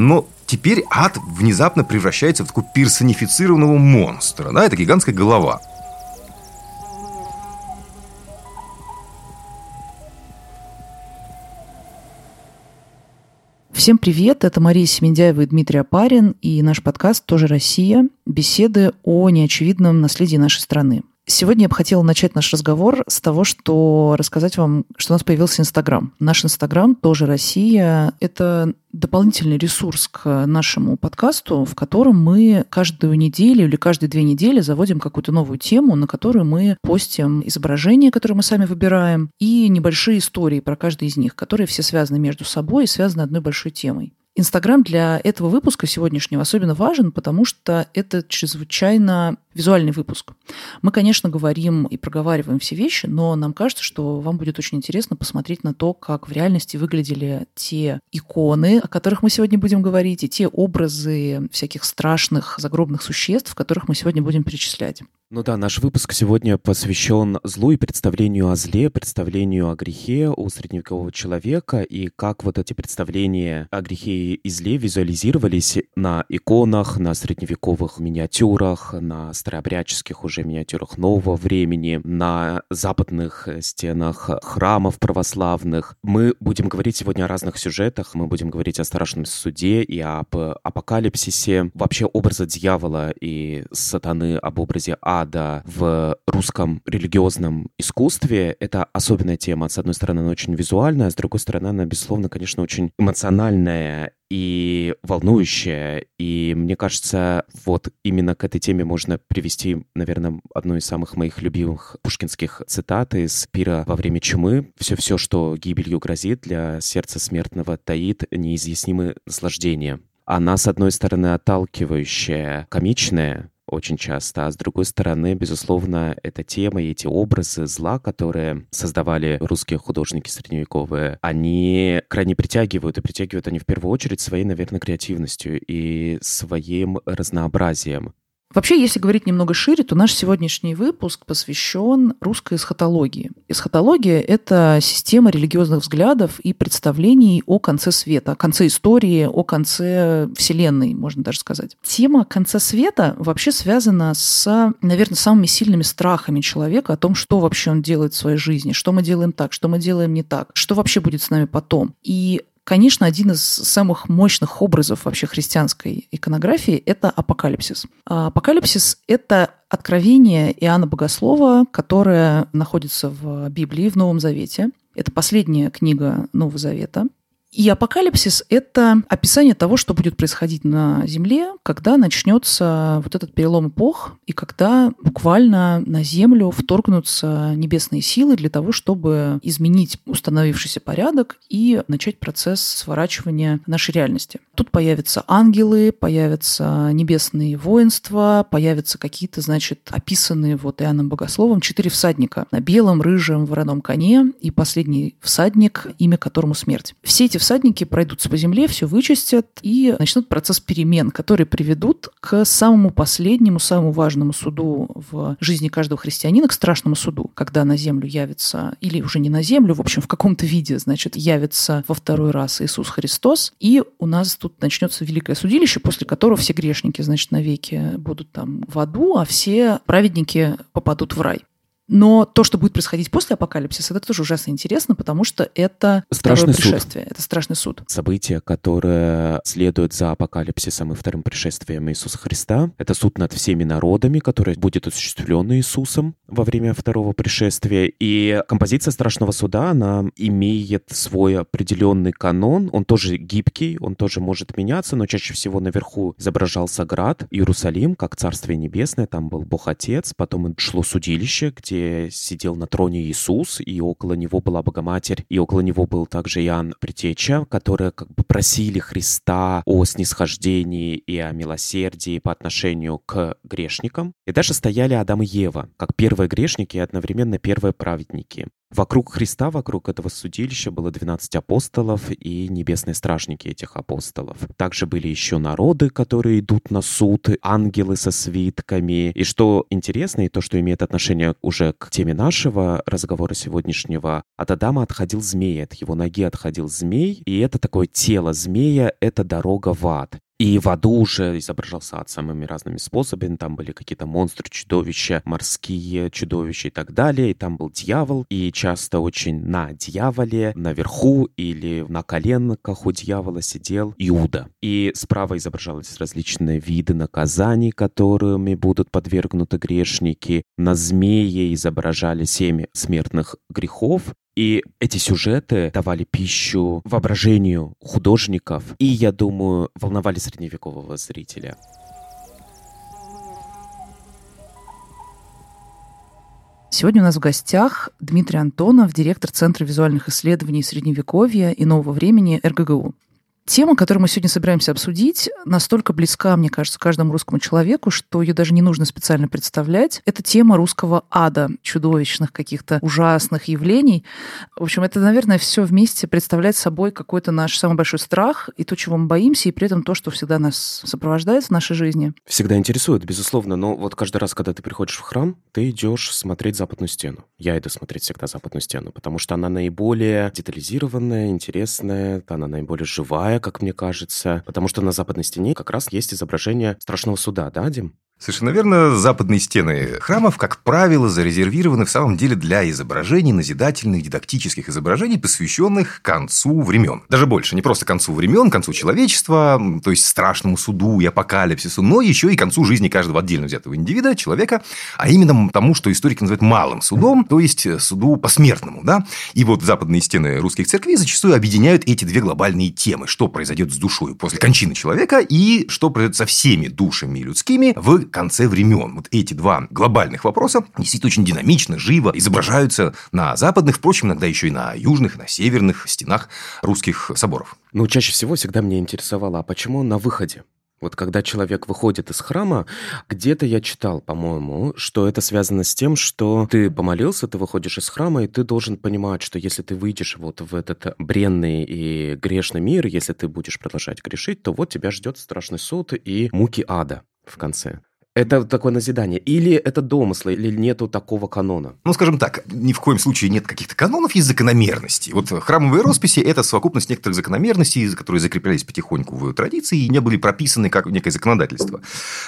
Но теперь ад внезапно превращается в такого персонифицированного монстра. Да, это гигантская голова. Всем привет, это Мария Семендяева и Дмитрий Апарин, и наш подкаст «Тоже Россия. Беседы о неочевидном наследии нашей страны». Сегодня я бы хотела начать наш разговор с того, что рассказать вам, что у нас появился Инстаграм. Наш Инстаграм тоже Россия. Это дополнительный ресурс к нашему подкасту, в котором мы каждую неделю или каждые две недели заводим какую-то новую тему, на которую мы постим изображения, которые мы сами выбираем, и небольшие истории про каждый из них, которые все связаны между собой и связаны одной большой темой. Инстаграм для этого выпуска сегодняшнего особенно важен, потому что это чрезвычайно визуальный выпуск. Мы, конечно, говорим и проговариваем все вещи, но нам кажется, что вам будет очень интересно посмотреть на то, как в реальности выглядели те иконы, о которых мы сегодня будем говорить, и те образы всяких страшных загробных существ, которых мы сегодня будем перечислять. Ну да, наш выпуск сегодня посвящен злу и представлению о зле, представлению о грехе у средневекового человека и как вот эти представления о грехе и зле визуализировались на иконах, на средневековых миниатюрах, на старообрядческих уже миниатюрах нового времени, на западных стенах храмов православных. Мы будем говорить сегодня о разных сюжетах, мы будем говорить о страшном суде и об апокалипсисе, вообще образа дьявола и сатаны, об образе ада, ада в русском религиозном искусстве. Это особенная тема. С одной стороны, она очень визуальная, а с другой стороны, она, безусловно, конечно, очень эмоциональная и волнующая. И мне кажется, вот именно к этой теме можно привести, наверное, одну из самых моих любимых пушкинских цитат из «Пира во время чумы». Все-все, что гибелью грозит, для сердца смертного таит неизъяснимое наслаждение. Она, с одной стороны, отталкивающая, комичная, очень часто. А с другой стороны, безусловно, эта тема и эти образы зла, которые создавали русские художники средневековые, они крайне притягивают, и притягивают они в первую очередь своей, наверное, креативностью и своим разнообразием. Вообще, если говорить немного шире, то наш сегодняшний выпуск посвящен русской эсхатологии. Эсхатология — это система религиозных взглядов и представлений о конце света, о конце истории, о конце Вселенной, можно даже сказать. Тема конца света вообще связана с, наверное, самыми сильными страхами человека о том, что вообще он делает в своей жизни, что мы делаем так, что мы делаем не так, что вообще будет с нами потом. И Конечно, один из самых мощных образов вообще христианской иконографии – это апокалипсис. А апокалипсис – это откровение Иоанна Богослова, которое находится в Библии, в Новом Завете. Это последняя книга Нового Завета. И апокалипсис – это описание того, что будет происходить на Земле, когда начнется вот этот перелом эпох, и когда буквально на Землю вторгнутся небесные силы для того, чтобы изменить установившийся порядок и начать процесс сворачивания нашей реальности. Тут появятся ангелы, появятся небесные воинства, появятся какие-то, значит, описанные вот Иоанном Богословом четыре всадника на белом, рыжем, вороном коне и последний всадник, имя которому смерть. Все эти всадники пройдутся по земле, все вычистят и начнут процесс перемен, которые приведут к самому последнему, самому важному суду в жизни каждого христианина, к страшному суду, когда на землю явится, или уже не на землю, в общем, в каком-то виде, значит, явится во второй раз Иисус Христос, и у нас тут начнется великое судилище, после которого все грешники, значит, навеки будут там в аду, а все праведники попадут в рай. Но то, что будет происходить после апокалипсиса, это тоже ужасно интересно, потому что это страшное пришествие, это страшный суд. Событие, которое следует за апокалипсисом и вторым пришествием Иисуса Христа, это суд над всеми народами, который будет осуществлен Иисусом во время второго пришествия. И композиция страшного суда, она имеет свой определенный канон, он тоже гибкий, он тоже может меняться, но чаще всего наверху изображался град, Иерусалим, как Царствие Небесное, там был Бог Отец, потом шло судилище, где сидел на троне Иисус, и около него была Богоматерь, и около него был также Иоанн Притеча, которые как бы просили Христа о снисхождении и о милосердии по отношению к грешникам. И даже стояли Адам и Ева, как первые грешники и одновременно первые праведники. Вокруг Христа, вокруг этого судилища было 12 апостолов и небесные стражники этих апостолов. Также были еще народы, которые идут на суд, ангелы со свитками. И что интересно, и то, что имеет отношение уже к теме нашего разговора сегодняшнего, от Адама отходил змей, от его ноги отходил змей, и это такое тело змея, это дорога в ад. И в аду уже изображался ад самыми разными способами. Там были какие-то монстры, чудовища, морские чудовища и так далее. И там был дьявол. И часто очень на дьяволе, наверху или на коленках у дьявола сидел Иуда. И справа изображались различные виды наказаний, которыми будут подвергнуты грешники. На змее изображали семь смертных грехов. И эти сюжеты давали пищу воображению художников и, я думаю, волновали средневекового зрителя. Сегодня у нас в гостях Дмитрий Антонов, директор Центра визуальных исследований Средневековья и нового времени РГГУ. Тема, которую мы сегодня собираемся обсудить, настолько близка, мне кажется, каждому русскому человеку, что ее даже не нужно специально представлять. Это тема русского ада, чудовищных каких-то ужасных явлений. В общем, это, наверное, все вместе представляет собой какой-то наш самый большой страх и то, чего мы боимся, и при этом то, что всегда нас сопровождает в нашей жизни. Всегда интересует, безусловно, но вот каждый раз, когда ты приходишь в храм, ты идешь смотреть западную стену. Я иду смотреть всегда западную стену, потому что она наиболее детализированная, интересная, она наиболее живая, как мне кажется, потому что на западной стене как раз есть изображение страшного суда, да, Дим? Совершенно верно. Западные стены храмов, как правило, зарезервированы в самом деле для изображений, назидательных, дидактических изображений, посвященных концу времен. Даже больше, не просто концу времен, концу человечества, то есть страшному суду и апокалипсису, но еще и концу жизни каждого отдельно взятого индивида, человека, а именно тому, что историки называют малым судом, то есть суду посмертному. Да? И вот западные стены русских церквей зачастую объединяют эти две глобальные темы. Что произойдет с душой после кончины человека и что произойдет со всеми душами людскими в конце времен. Вот эти два глобальных вопроса действительно очень динамично, живо изображаются на западных, впрочем, иногда еще и на южных, на северных стенах русских соборов. Ну, чаще всего всегда меня интересовало, а почему на выходе? Вот когда человек выходит из храма, где-то я читал, по-моему, что это связано с тем, что ты помолился, ты выходишь из храма, и ты должен понимать, что если ты выйдешь вот в этот бренный и грешный мир, если ты будешь продолжать грешить, то вот тебя ждет страшный суд и муки ада в конце. Это такое назидание. Или это домыслы, или нету такого канона? Ну, скажем так, ни в коем случае нет каких-то канонов, есть закономерностей. Вот храмовые росписи – это совокупность некоторых закономерностей, которые закреплялись потихоньку в традиции и не были прописаны как некое законодательство.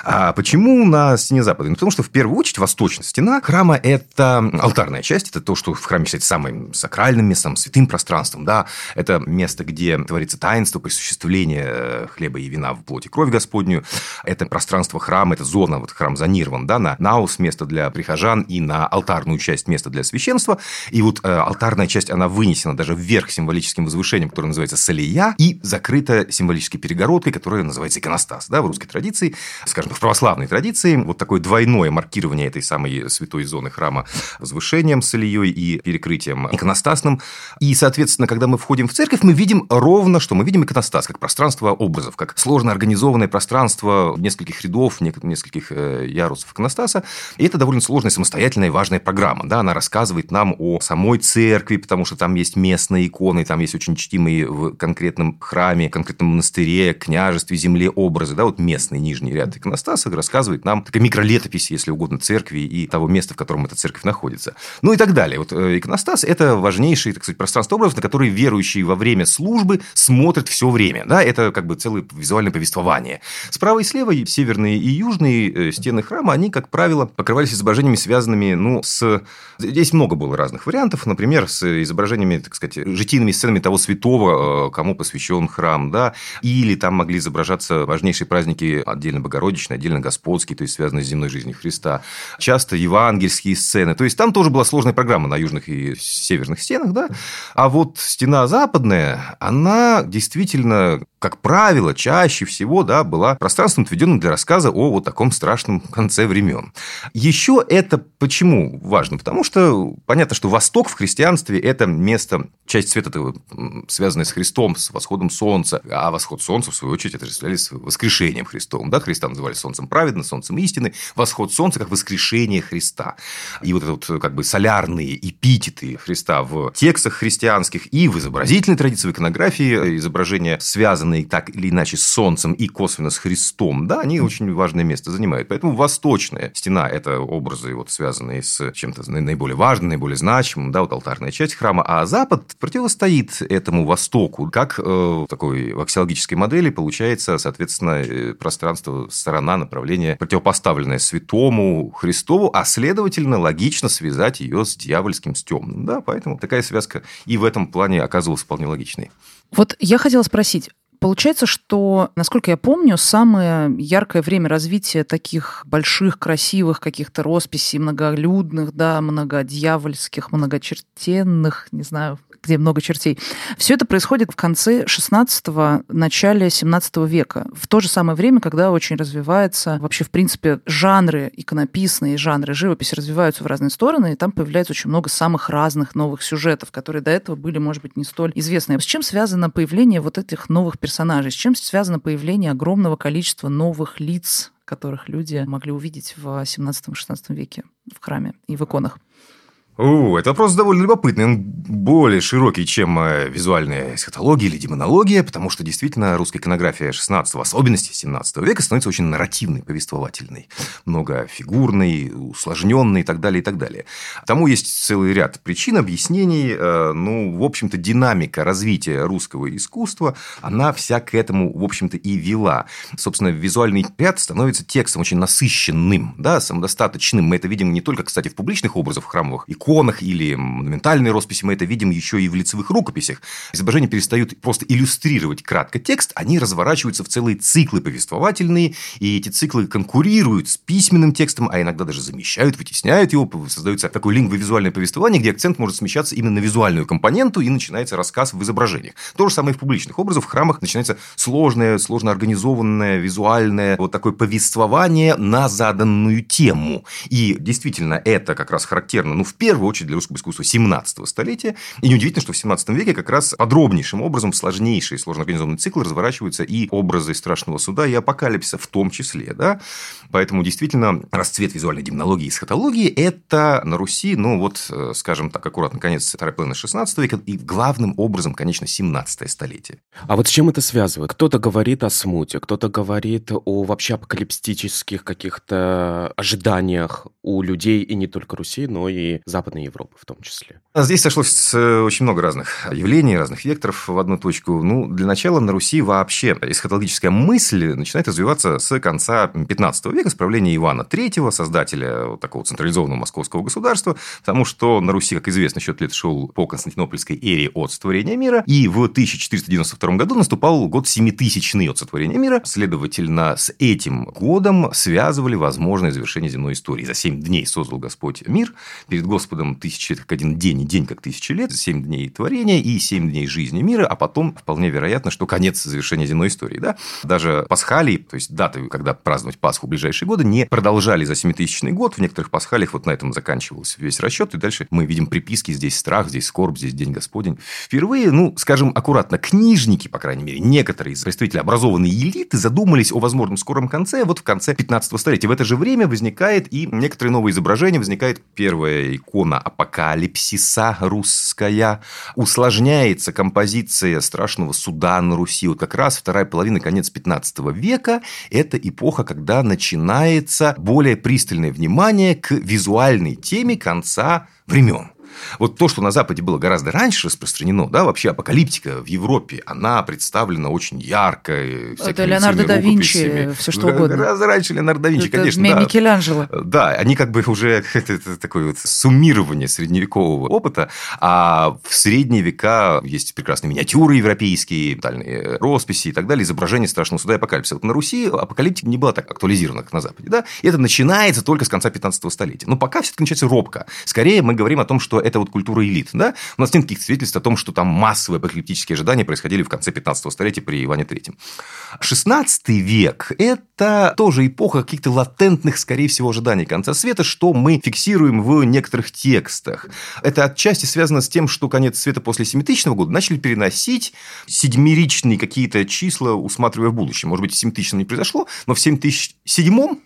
А почему на стене Запада? Ну, потому что, в первую очередь, восточная стена храма – это алтарная часть, это то, что в храме считается самым сакральным местом, святым пространством. Да? Это место, где творится таинство, присуществление э, хлеба и вина в плоти кровь Господню. Это пространство храма, это зона вот храм зонирован, да, на наус место для прихожан и на алтарную часть место для священства. И вот э, алтарная часть, она вынесена даже вверх символическим возвышением, которое называется салия, и закрыта символической перегородкой, которая называется иконостас, да, в русской традиции, скажем, в православной традиции, вот такое двойное маркирование этой самой святой зоны храма возвышением с и перекрытием иконостасным. И, соответственно, когда мы входим в церковь, мы видим ровно, что мы видим иконостас, как пространство образов, как сложно организованное пространство нескольких рядов, нескольких э, ярусов иконостаса. И это довольно сложная, самостоятельная и важная программа. Да? Она рассказывает нам о самой церкви, потому что там есть местные иконы, там есть очень чтимые в конкретном храме, конкретном монастыре, княжестве, земле образы. Да? Вот местный нижний ряд иконостаса рассказывает нам такая микролетопись, если угодно, церкви и того места, в котором эта церковь находится. Ну и так далее. Вот э, иконостас – это важнейшее, так сказать, пространство образов, на которые верующие во время службы смотрят все время. Да? Это как бы целое визуальное повествование. Справа и слева северные и южные э, стены храма, они, как правило, покрывались изображениями, связанными, ну, с... Здесь много было разных вариантов, например, с изображениями, так сказать, житийными сценами того святого, э, кому посвящен храм, да, или там могли изображаться важнейшие праздники отдельно Богородичные, отдельно Господские, то есть связанные с земной жизнью Христа, часто евангельские сцены, то есть там тоже была сложная программа на южных и северных стенах, да, а вот стена западная, она действительно как правило, чаще всего, да, была пространством, отведенным для рассказа о вот таком страшном конце времен. Еще это почему важно? Потому что понятно, что Восток в христианстве – это место, часть света, связанная с Христом, с восходом солнца, а восход солнца, в свою очередь, отождествляли с воскрешением Христовым. Да, Христа называли солнцем праведно, солнцем истины, восход солнца как воскрешение Христа. И вот это вот как бы солярные эпитеты Христа в текстах христианских и в изобразительной традиции, в иконографии, изображения, связанные так или иначе с солнцем и косвенно с Христом, да, они очень важное место занимают. Поэтому восточная стена – это образы, вот, связанные с чем-то наиболее важным, наиболее значимым, да, вот алтарная часть храма, а запад противостоит этому востоку, как э, в такой аксиологической модели получается, соответственно, э, пространство, сторона, направление, противопоставленное святому Христову, а следовательно, логично связать ее с дьявольским, с темным. Да, поэтому такая связка и в этом плане оказывалась вполне логичной. Вот я хотела спросить, Получается, что, насколько я помню, самое яркое время развития таких больших, красивых каких-то росписей, многолюдных, да, многодьявольских, многочертенных, не знаю, где много чертей. Все это происходит в конце 16-го, начале 17 века. В то же самое время, когда очень развивается вообще, в принципе, жанры иконописные, жанры живописи развиваются в разные стороны, и там появляется очень много самых разных новых сюжетов, которые до этого были, может быть, не столь известные. С чем связано появление вот этих новых персонажей? С чем связано появление огромного количества новых лиц, которых люди могли увидеть в 17-16 веке в храме и в иконах? О, это вопрос довольно любопытный. Он более широкий, чем э, визуальная эсхатология или демонология, потому что действительно русская иконография 16 в особенности 17 века, становится очень нарративной, повествовательной, многофигурной, усложненной и так далее, и так далее. Тому есть целый ряд причин, объяснений. Э, ну, в общем-то, динамика развития русского искусства, она вся к этому, в общем-то, и вела. Собственно, визуальный ряд становится текстом очень насыщенным, да, самодостаточным. Мы это видим не только, кстати, в публичных образах храмовых иконах или монументальной росписи, мы это видим еще и в лицевых рукописях. Изображения перестают просто иллюстрировать кратко текст, они разворачиваются в целые циклы повествовательные, и эти циклы конкурируют с письменным текстом, а иногда даже замещают, вытесняют его, создается такое лингвовизуальное повествование, где акцент может смещаться именно на визуальную компоненту, и начинается рассказ в изображениях. То же самое и в публичных образах, в храмах начинается сложное, сложно организованное, визуальное вот такое повествование на заданную тему. И действительно, это как раз характерно, ну, в первую первую очередь для русского искусства 17 столетия. И неудивительно, что в 17 веке как раз подробнейшим образом сложнейший, сложно организованный цикл разворачиваются и образы страшного суда, и апокалипсиса в том числе. Да? Поэтому действительно расцвет визуальной демонологии и эсхатологии – это на Руси, ну вот, э, скажем так, аккуратно, конец второй половины 16 века и главным образом, конечно, 17 столетие. А вот с чем это связывает? Кто-то говорит о смуте, кто-то говорит о вообще апокалиптических каких-то ожиданиях у людей и не только Руси, но и Запада Западной Европы в том числе. А здесь сошлось э, очень много разных явлений, разных векторов в одну точку. Ну, для начала на Руси вообще эсхатологическая мысль начинает развиваться с конца 15 века, с правления Ивана III, создателя вот такого централизованного московского государства, потому что на Руси, как известно, счет лет шел по Константинопольской эре от сотворения мира, и в 1492 году наступал год семитысячный от сотворения мира. Следовательно, с этим годом связывали возможное завершение земной истории. За семь дней создал Господь мир, перед Господом Господом тысячи лет как один день, и день как тысячи лет, семь дней творения и семь дней жизни мира, а потом вполне вероятно, что конец завершения земной истории. Да? Даже пасхалии, то есть даты, когда праздновать Пасху в ближайшие годы, не продолжали за семитысячный год. В некоторых пасхалиях вот на этом заканчивался весь расчет, и дальше мы видим приписки, здесь страх, здесь скорбь, здесь день Господень. Впервые, ну, скажем аккуратно, книжники, по крайней мере, некоторые из представителей образованной элиты задумались о возможном скором конце вот в конце 15 столетия. В это же время возникает и некоторые новые изображения, возникает первая икона икона апокалипсиса русская, усложняется композиция страшного суда на Руси. Вот как раз вторая половина, конец 15 века – это эпоха, когда начинается более пристальное внимание к визуальной теме конца времен. Вот то, что на Западе было гораздо раньше распространено, да, вообще апокалиптика в Европе, она представлена очень ярко. Это Леонардо да Винчи, все что угодно. Гораздо раньше Леонардо да Винчи, это конечно. Да. Микеланджело. Да, они как бы уже это, это такое вот суммирование средневекового опыта, а в средние века есть прекрасные миниатюры европейские, тотальные росписи и так далее, изображения страшного суда и апокалипсиса. Вот на Руси апокалиптика не была так актуализирована, как на Западе, да, и это начинается только с конца 15 столетия. Но пока все-таки начинается робко. Скорее мы говорим о том, что это вот культура элит. Да? У нас нет никаких свидетельств о том, что там массовые апокалиптические ожидания происходили в конце 15 столетия при Иване III. 16 век – это тоже эпоха каких-то латентных, скорее всего, ожиданий конца света, что мы фиксируем в некоторых текстах. Это отчасти связано с тем, что конец света после 7000 года начали переносить седьмеричные какие-то числа, усматривая в будущее. Может быть, в 7000 не произошло, но в 7007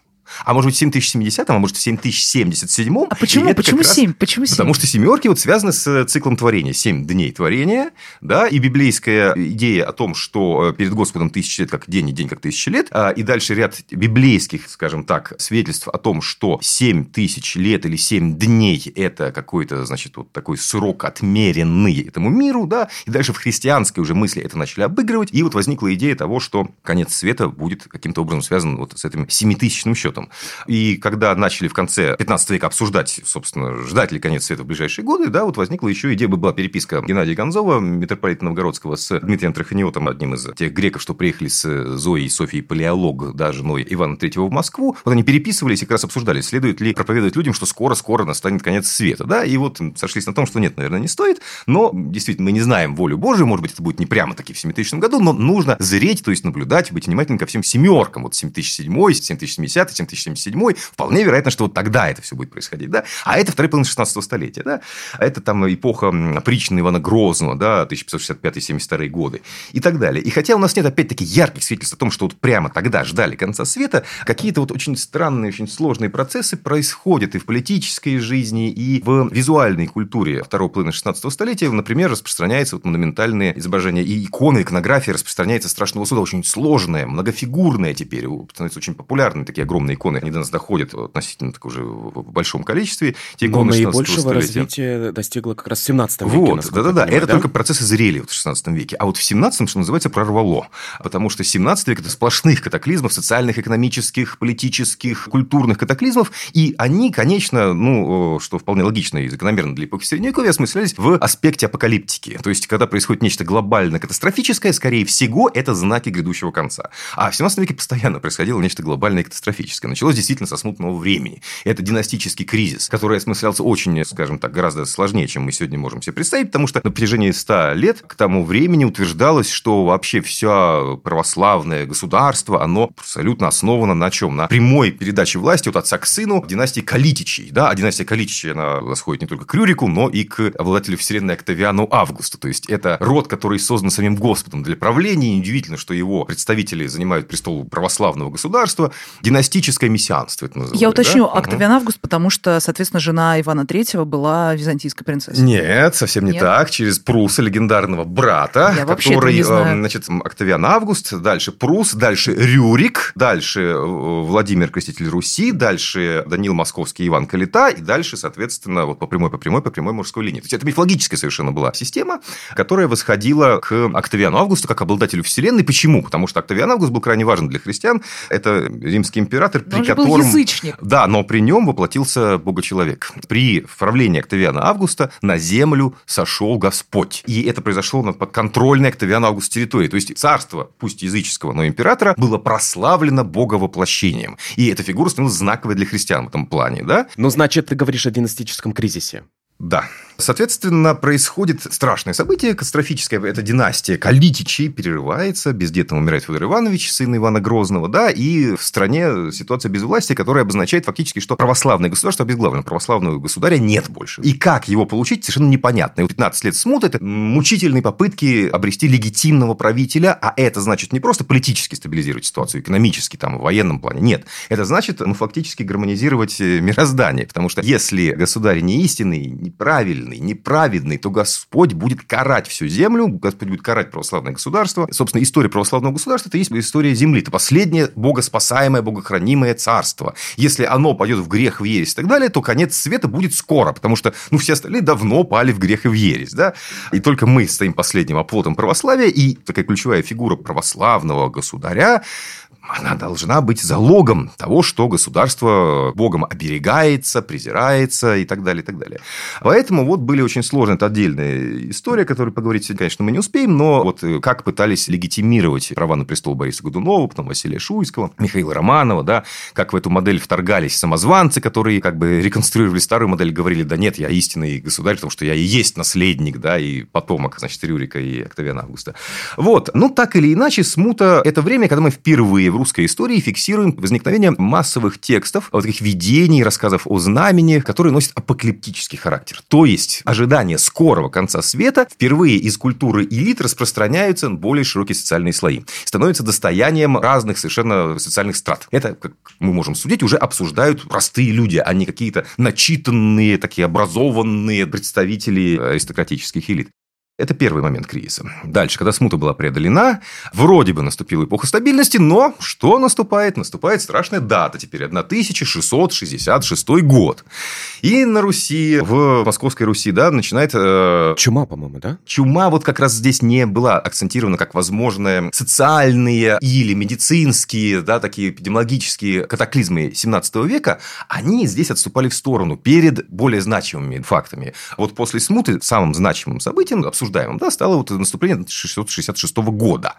а может быть, в 7070, а может, в 7077. А почему, почему раз... 7? Почему 7? Потому что семерки вот связаны с э, циклом творения. Семь дней творения, да, и библейская идея о том, что э, перед Господом тысяча лет как день, и день как тысяча лет, а, и дальше ряд библейских, скажем так, свидетельств о том, что семь тысяч лет или семь дней – это какой-то, значит, вот такой срок отмеренный этому миру, да, и дальше в христианской уже мысли это начали обыгрывать, и вот возникла идея того, что конец света будет каким-то образом связан вот с этим семитысячным счетом счетом. И когда начали в конце 15 века обсуждать, собственно, ждать ли конец света в ближайшие годы, да, вот возникла еще идея, была переписка Геннадия Гонзова, митрополита Новгородского, с Дмитрием Траханиотом, одним из тех греков, что приехали с Зоей и Софией Палеолог, да, женой Ивана Третьего в Москву. Вот они переписывались и как раз обсуждали, следует ли проповедовать людям, что скоро-скоро настанет конец света, да, и вот сошлись на том, что нет, наверное, не стоит, но действительно мы не знаем волю Божию, может быть, это будет не прямо таки в 7000 году, но нужно зреть, то есть наблюдать, быть внимательным ко всем семеркам, вот 7007, 7070, 2077, вполне вероятно, что вот тогда это все будет происходить, да, а это вторая половина 16 столетия, да, это там эпоха опричнины Ивана Грозного, да, 1565-72 годы и так далее. И хотя у нас нет, опять-таки, ярких свидетельств о том, что вот прямо тогда ждали конца света, какие-то вот очень странные, очень сложные процессы происходят и в политической жизни, и в визуальной культуре второго половины 16 столетия, например, распространяются вот монументальные изображения и иконы, иконография распространяется страшного суда, очень сложная, многофигурная теперь, становятся очень популярны такие огромные иконы, они до нас доходят относительно так уже в большом количестве. Те иконы Но наибольшего развития достигло как раз в 17 веке. Вот, да-да-да, это да? только процессы зрели вот в 16 веке. А вот в 17 что называется, прорвало. Потому что 17 век – это сплошных катаклизмов, социальных, экономических, политических, культурных катаклизмов, и они, конечно, ну, что вполне логично и закономерно для эпохи Средневековья, осмыслялись в аспекте апокалиптики. То есть, когда происходит нечто глобально катастрофическое, скорее всего, это знаки грядущего конца. А в 17 веке постоянно происходило нечто глобальное и катастрофическое. Началось действительно со смутного времени. Это династический кризис, который осмыслялся очень, скажем так, гораздо сложнее, чем мы сегодня можем себе представить, потому что на протяжении 100 лет к тому времени утверждалось, что вообще все православное государство, оно абсолютно основано на чем? На прямой передаче власти от отца к сыну династии Калитичей. Да? А династия Калитичей, она восходит не только к Рюрику, но и к обладателю вселенной Октавиану Августу. То есть, это род, который создан самим Господом для правления. И неудивительно, что его представители занимают престол православного государства. Династическое мессианство это называли. Я уточню, да? Октавиан угу. Август, потому что, соответственно, жена Ивана Третьего была византийской принцессой. Нет, совсем не Нет? так. Через Пруса, легендарного брата, Я который, значит, Октавиан Август, дальше Прус, дальше Рюрик, дальше э, Владимир Креститель Руси, дальше Данил Московский, Иван Калита, и дальше, соответственно, вот по прямой, по прямой, по прямой мужской линии. То есть, это мифологическая совершенно была система, которая восходила к Октавиану Августу как обладателю вселенной. Почему? Потому что Октавиан Август был крайне важен для христиан. Это римский император, при котором был язычник. Да, но при нем воплотился Бога-человек. При правлении Октавиана Августа на землю сошел Господь. И это произошло на подконтрольной Октавиану Августа территории. То есть, царство, пусть языческого, но императора, было прославлено Боговоплощением. И эта фигура становилась знаковой для христиан в этом плане, да? Ну, значит, ты говоришь о династическом кризисе. Да. Соответственно, происходит страшное событие, катастрофическое. Эта династия Калитичей перерывается, бездетно умирает Федор Иванович, сын Ивана Грозного, да, и в стране ситуация без власти, которая обозначает фактически, что православное государство обезглавлено, православного государя нет больше. И как его получить, совершенно непонятно. И 15 лет смут – это мучительные попытки обрести легитимного правителя, а это значит не просто политически стабилизировать ситуацию, экономически, там, в военном плане, нет. Это значит, ну, фактически гармонизировать э, мироздание, потому что если государь не истинный, неправильный, неправедный, то Господь будет карать всю землю, Господь будет карать православное государство. Собственно, история православного государства – это есть история земли. Это последнее богоспасаемое, богохранимое царство. Если оно пойдет в грех, в ересь и так далее, то конец света будет скоро, потому что ну, все остальные давно пали в грех и в ересь. Да? И только мы стоим последним оплотом православия, и такая ключевая фигура православного государя она должна быть залогом того, что государство Богом оберегается, презирается и так далее, и так далее. Поэтому вот были очень сложные, это отдельная история, которую поговорить сегодня, конечно, мы не успеем, но вот э, как пытались легитимировать права на престол Бориса Годунова, потом Василия Шуйского, Михаила Романова, да, как в эту модель вторгались самозванцы, которые как бы реконструировали старую модель, говорили, да нет, я истинный государь, потому что я и есть наследник, да, и потомок, значит, Рюрика и Октавиана Августа. Вот. Ну, так или иначе, смута – это время, когда мы впервые в русской истории фиксируем возникновение массовых текстов, вот таких видений, рассказов о знамени, которые носят апокалиптический характер. То есть, ожидание скорого конца света впервые из культуры элит распространяются на более широкие социальные слои. Становятся достоянием разных совершенно социальных страт. Это, как мы можем судить, уже обсуждают простые люди, а не какие-то начитанные, такие образованные представители аристократических элит. Это первый момент кризиса. Дальше, когда смута была преодолена, вроде бы наступила эпоха стабильности, но что наступает? Наступает страшная дата теперь, 1666 год. И на Руси, в Московской Руси, да, начинает... Э... Чума, по-моему, да? Чума вот как раз здесь не была акцентирована как возможные социальные или медицинские, да, такие эпидемиологические катаклизмы 17 века. Они здесь отступали в сторону перед более значимыми фактами. Вот после смуты самым значимым событием обсуждается обсуждаемым, да, стало вот наступление 1666 года.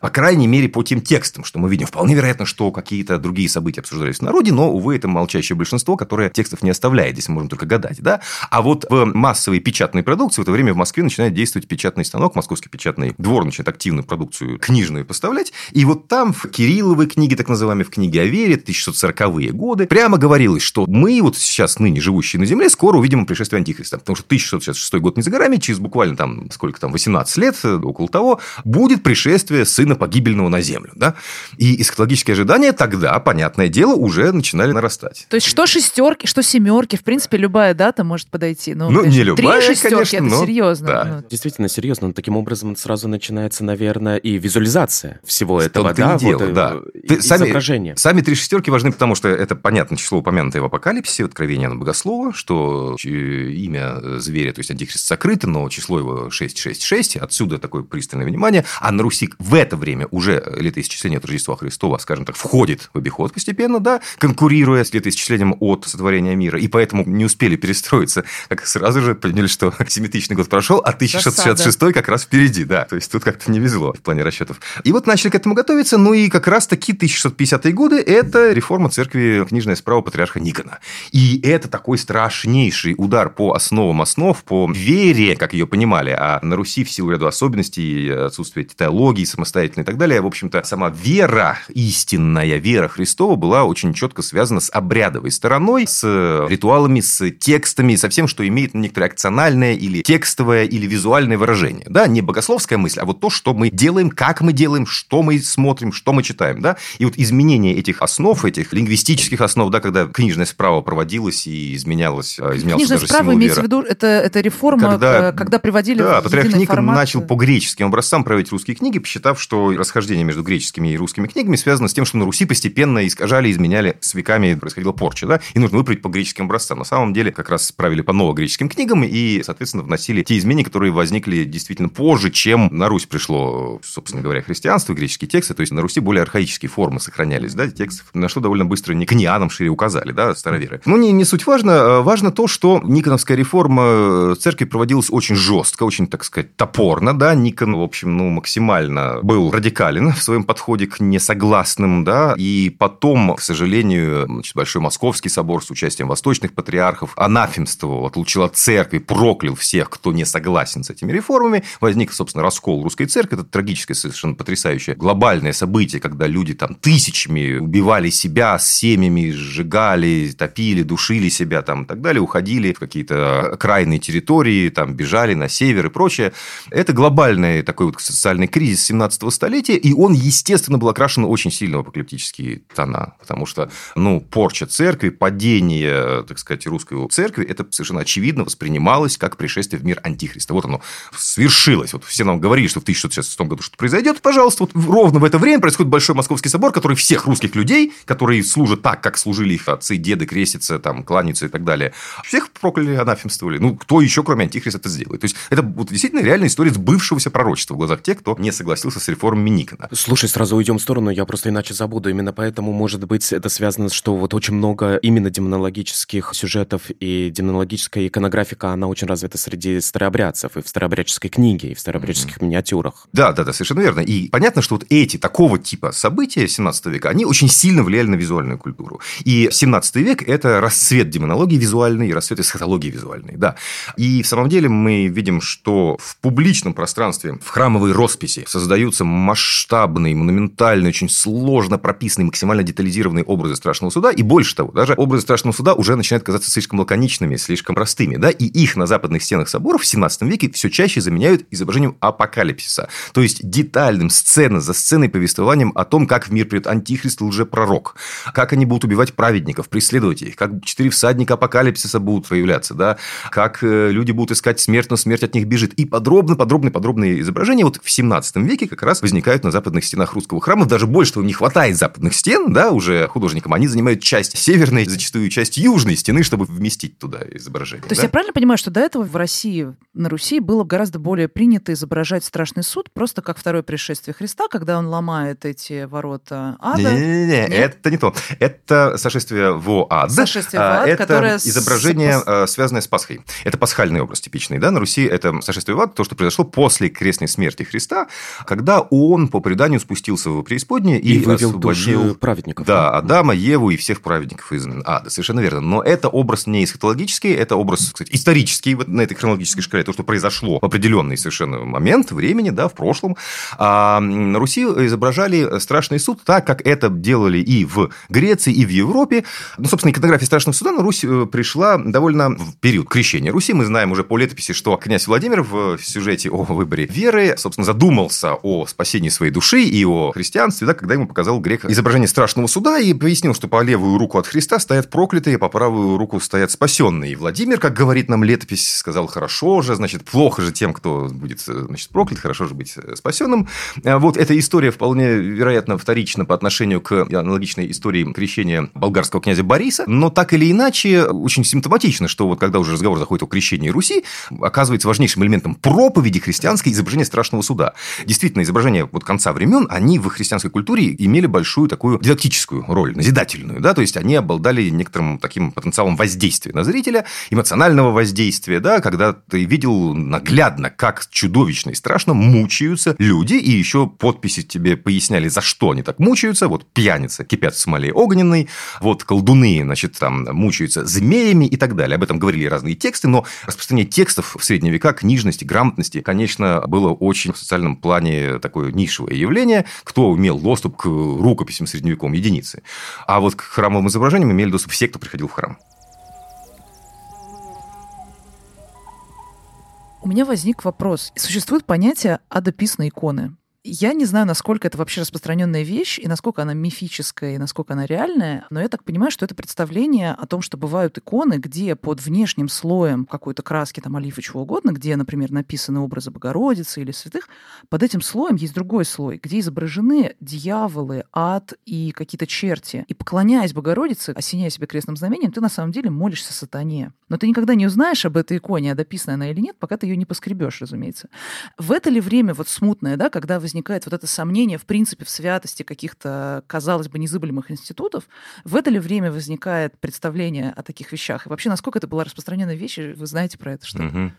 По крайней мере, по тем текстам, что мы видим. Вполне вероятно, что какие-то другие события обсуждались в народе, но, увы, это молчащее большинство, которое текстов не оставляет. Здесь мы можем только гадать, да. А вот в массовой печатной продукции в это время в Москве начинает действовать печатный станок, московский печатный двор начинает активную продукцию книжную поставлять. И вот там в Кирилловой книге, так называемой, в книге о вере, 1640-е годы, прямо говорилось, что мы вот сейчас, ныне живущие на Земле, скоро увидим пришествие Антихриста. Потому что 1666 год не за горами, через буквально там сколько там, 18 лет, э, около того, будет пришествие сына погибельного на землю. Да? И эсхатологические ожидания тогда, понятное дело, уже начинали нарастать. То есть, что шестерки, что семерки, в принципе, любая дата может подойти. Ну, ну конечно, не любая, Три шестерки, конечно, это но... серьезно. Да. Ну. Действительно серьезно. Но таким образом сразу начинается, наверное, и визуализация всего этого, да? дело, вот, да. Ты, сами, сами три шестерки важны, потому что это, понятно, число упомянутое в Апокалипсисе, откровение на Богослова, что имя зверя, то есть Антихрист сокрыто, но число его 666, отсюда такое пристальное внимание. А на Руси в это время уже летоисчисление от Рождества Христова, скажем так, входит в обиход постепенно, да, конкурируя с летоисчислением от сотворения мира. И поэтому не успели перестроиться, как сразу же поняли, что семитысячный год прошел, а 1666 как раз впереди, да. То есть, тут как-то не везло в плане расчетов. И вот начали к этому готовиться, ну и как раз таки 1650-е годы – это реформа церкви книжная справа патриарха Никона. И это такой страшнейший удар по основам основ, по вере, как ее понимали, а на Руси в силу ряду особенностей, отсутствие теологии самостоятельной и так далее. В общем-то, сама вера, истинная вера Христова была очень четко связана с обрядовой стороной, с ритуалами, с текстами, со всем, что имеет некоторое акциональное или текстовое, или визуальное выражение. Да, не богословская мысль, а вот то, что мы делаем, как мы делаем, что мы смотрим, что мы читаем. Да? И вот изменение этих основ, этих лингвистических основ, да, когда книжная справа проводилась и изменялась, а, изменялся Книжная даже справа имеется в виду, это, это реформа, когда, когда приводили да, в патриарх Никон начал по греческим образцам править русские книги, посчитав, что расхождение между греческими и русскими книгами связано с тем, что на Руси постепенно искажали, изменяли с веками, происходила порча, да, и нужно выправить по греческим образцам. На самом деле, как раз правили по новогреческим книгам и, соответственно, вносили те изменения, которые возникли действительно позже, чем на Русь пришло, собственно говоря, христианство, греческие тексты, то есть на Руси более архаические формы сохранялись, да, текстов, на что довольно быстро никонианам шире указали, да, староверы. Но не, не суть важно, важно то, что Никоновская реформа церкви проводилась очень жестко, очень, так сказать, топорно, да, Никон, в общем, ну, максимально был радикален в своем подходе к несогласным, да, и потом, к сожалению, значит, Большой Московский собор с участием восточных патриархов анафемствовал, отлучил от церкви, проклял всех, кто не согласен с этими реформами. Возник, собственно, раскол русской церкви. Это трагическое, совершенно потрясающее глобальное событие, когда люди там тысячами убивали себя с семьями, сжигали, топили, душили себя там и так далее, уходили в какие-то крайние территории, там бежали на север и прочее. Это глобальный такой вот социальный кризис 17 столетия, и он, естественно, был окрашен очень сильно в апокалиптические тона, потому что, ну, порча церкви, падение, так сказать, русской церкви, это совершенно очевидно воспринималось как пришествие в мир Антихриста. Вот оно свершилось. Вот все нам говорили, что в 1666 году что-то произойдет. Пожалуйста, вот ровно в это время происходит Большой Московский собор, который всех русских людей, которые служат так, как служили их отцы, деды, крестятся, там, кланяются и так далее, всех прокляли, анафемствовали. Ну, кто еще, кроме Антихриста, это сделает? То есть, это вот действительно реальная история сбывшегося пророчества в глазах тех, кто не согласился с реформами Никона. Слушай, сразу уйдем в сторону, я просто иначе забуду. Именно поэтому, может быть, это связано, что вот очень много именно демонологических сюжетов и демонологическая иконографика, она очень развита среди старообрядцев и в старообрядческой книге, и в старообрядческих mm-hmm. миниатюрах. Да, да, да, совершенно верно. И понятно, что вот эти такого типа события 17 века, они очень сильно влияли на визуальную культуру. И 17 век – это расцвет демонологии визуальной и расцвет эсхатологии визуальной, да. И в самом деле мы видим, что в публичном пространстве, в храмовой росписи создаются масштабные, монументальные, очень сложно прописанные, максимально детализированные образы страшного суда. И больше того, даже образы страшного суда уже начинают казаться слишком лаконичными, слишком простыми. Да? И их на западных стенах соборов в 17 веке все чаще заменяют изображением апокалипсиса. То есть детальным, сцена за сценой повествованием о том, как в мир придет антихрист и лжепророк, как они будут убивать праведников, преследовать их, как четыре всадника апокалипсиса будут появляться, да? как э, люди будут искать смерть, но смерть от них бежит. И подробно, подробно, подробные изображения вот в 17 веке как раз возникают на западных стенах русского храма. Даже больше того, не хватает западных стен, да, уже художникам. Они занимают часть северной, зачастую часть южной стены, чтобы вместить туда изображение. То есть я правильно понимаю, что до этого в России, на Руси было гораздо более принято изображать страшный суд, просто как второе пришествие Христа, когда он ломает эти ворота ада? Не-не-не, это не то. Это сошествие в ад. Сошествие в ад, это которое... изображение, с... Э, связанное с Пасхой. Это пасхальный образ типичный, да, на Руси это сошествие в ад, то, что произошло после крестной смерти Христа, когда он, по преданию, спустился в преисподнее и, и вывел души праведников. Да, Адама, Еву и всех праведников из ада, совершенно верно. Но это образ не эсхатологический, это образ, кстати, исторический вот на этой хронологической шкале, то, что произошло в определенный совершенно момент времени, да, в прошлом. А на Руси изображали страшный суд так, как это делали и в Греции, и в Европе. Ну, собственно, иконография страшного суда на Русь э, пришла довольно в период крещения Руси. Мы знаем уже по летописи, что князь Владимир в сюжете о выборе веры, собственно, задумался о спасении своей души и о христианстве, да, когда ему показал грек изображение страшного суда и пояснил, что по левую руку от Христа стоят проклятые, по правую руку стоят спасенные. И Владимир, как говорит нам летопись, сказал, хорошо же, значит, плохо же тем, кто будет значит, проклят, хорошо же быть спасенным. А вот эта история вполне вероятно вторична по отношению к аналогичной истории крещения болгарского князя Бориса, но так или иначе очень симптоматично, что вот когда уже разговор заходит о крещении Руси, оказывается важнейшим элементом проповеди христианской изображение страшного суда. Действительно, изображения вот конца времен, они в христианской культуре имели большую такую дидактическую роль, назидательную, да, то есть они обладали некоторым таким потенциалом воздействия на зрителя, эмоционального воздействия, да, когда ты видел наглядно, как чудовищно и страшно мучаются люди, и еще подписи тебе поясняли, за что они так мучаются, вот пьяницы кипят в смоле огненной, вот колдуны, значит, там мучаются змеями и так далее. Об этом говорили разные тексты, но распространение текстов в средние века, книжности, грамотности, конечно, было очень в социальном плане такое нишевое явление. Кто имел доступ к рукописям средневековым единицы. А вот к храмовым изображениям имели доступ все, кто приходил в храм. У меня возник вопрос. Существует понятие адописной иконы. Я не знаю, насколько это вообще распространенная вещь, и насколько она мифическая, и насколько она реальная, но я так понимаю, что это представление о том, что бывают иконы, где под внешним слоем какой-то краски, там, олифа, чего угодно, где, например, написаны образы Богородицы или святых, под этим слоем есть другой слой, где изображены дьяволы, ад и какие-то черти. И поклоняясь Богородице, осеняя себя крестным знамением, ты на самом деле молишься сатане. Но ты никогда не узнаешь об этой иконе, а дописана она или нет, пока ты ее не поскребешь, разумеется. В это ли время вот смутное, да, когда вы возникает вот это сомнение, в принципе, в святости каких-то, казалось бы, незыблемых институтов, в это ли время возникает представление о таких вещах? И вообще, насколько это была распространенная вещь, вы знаете про это что? Угу.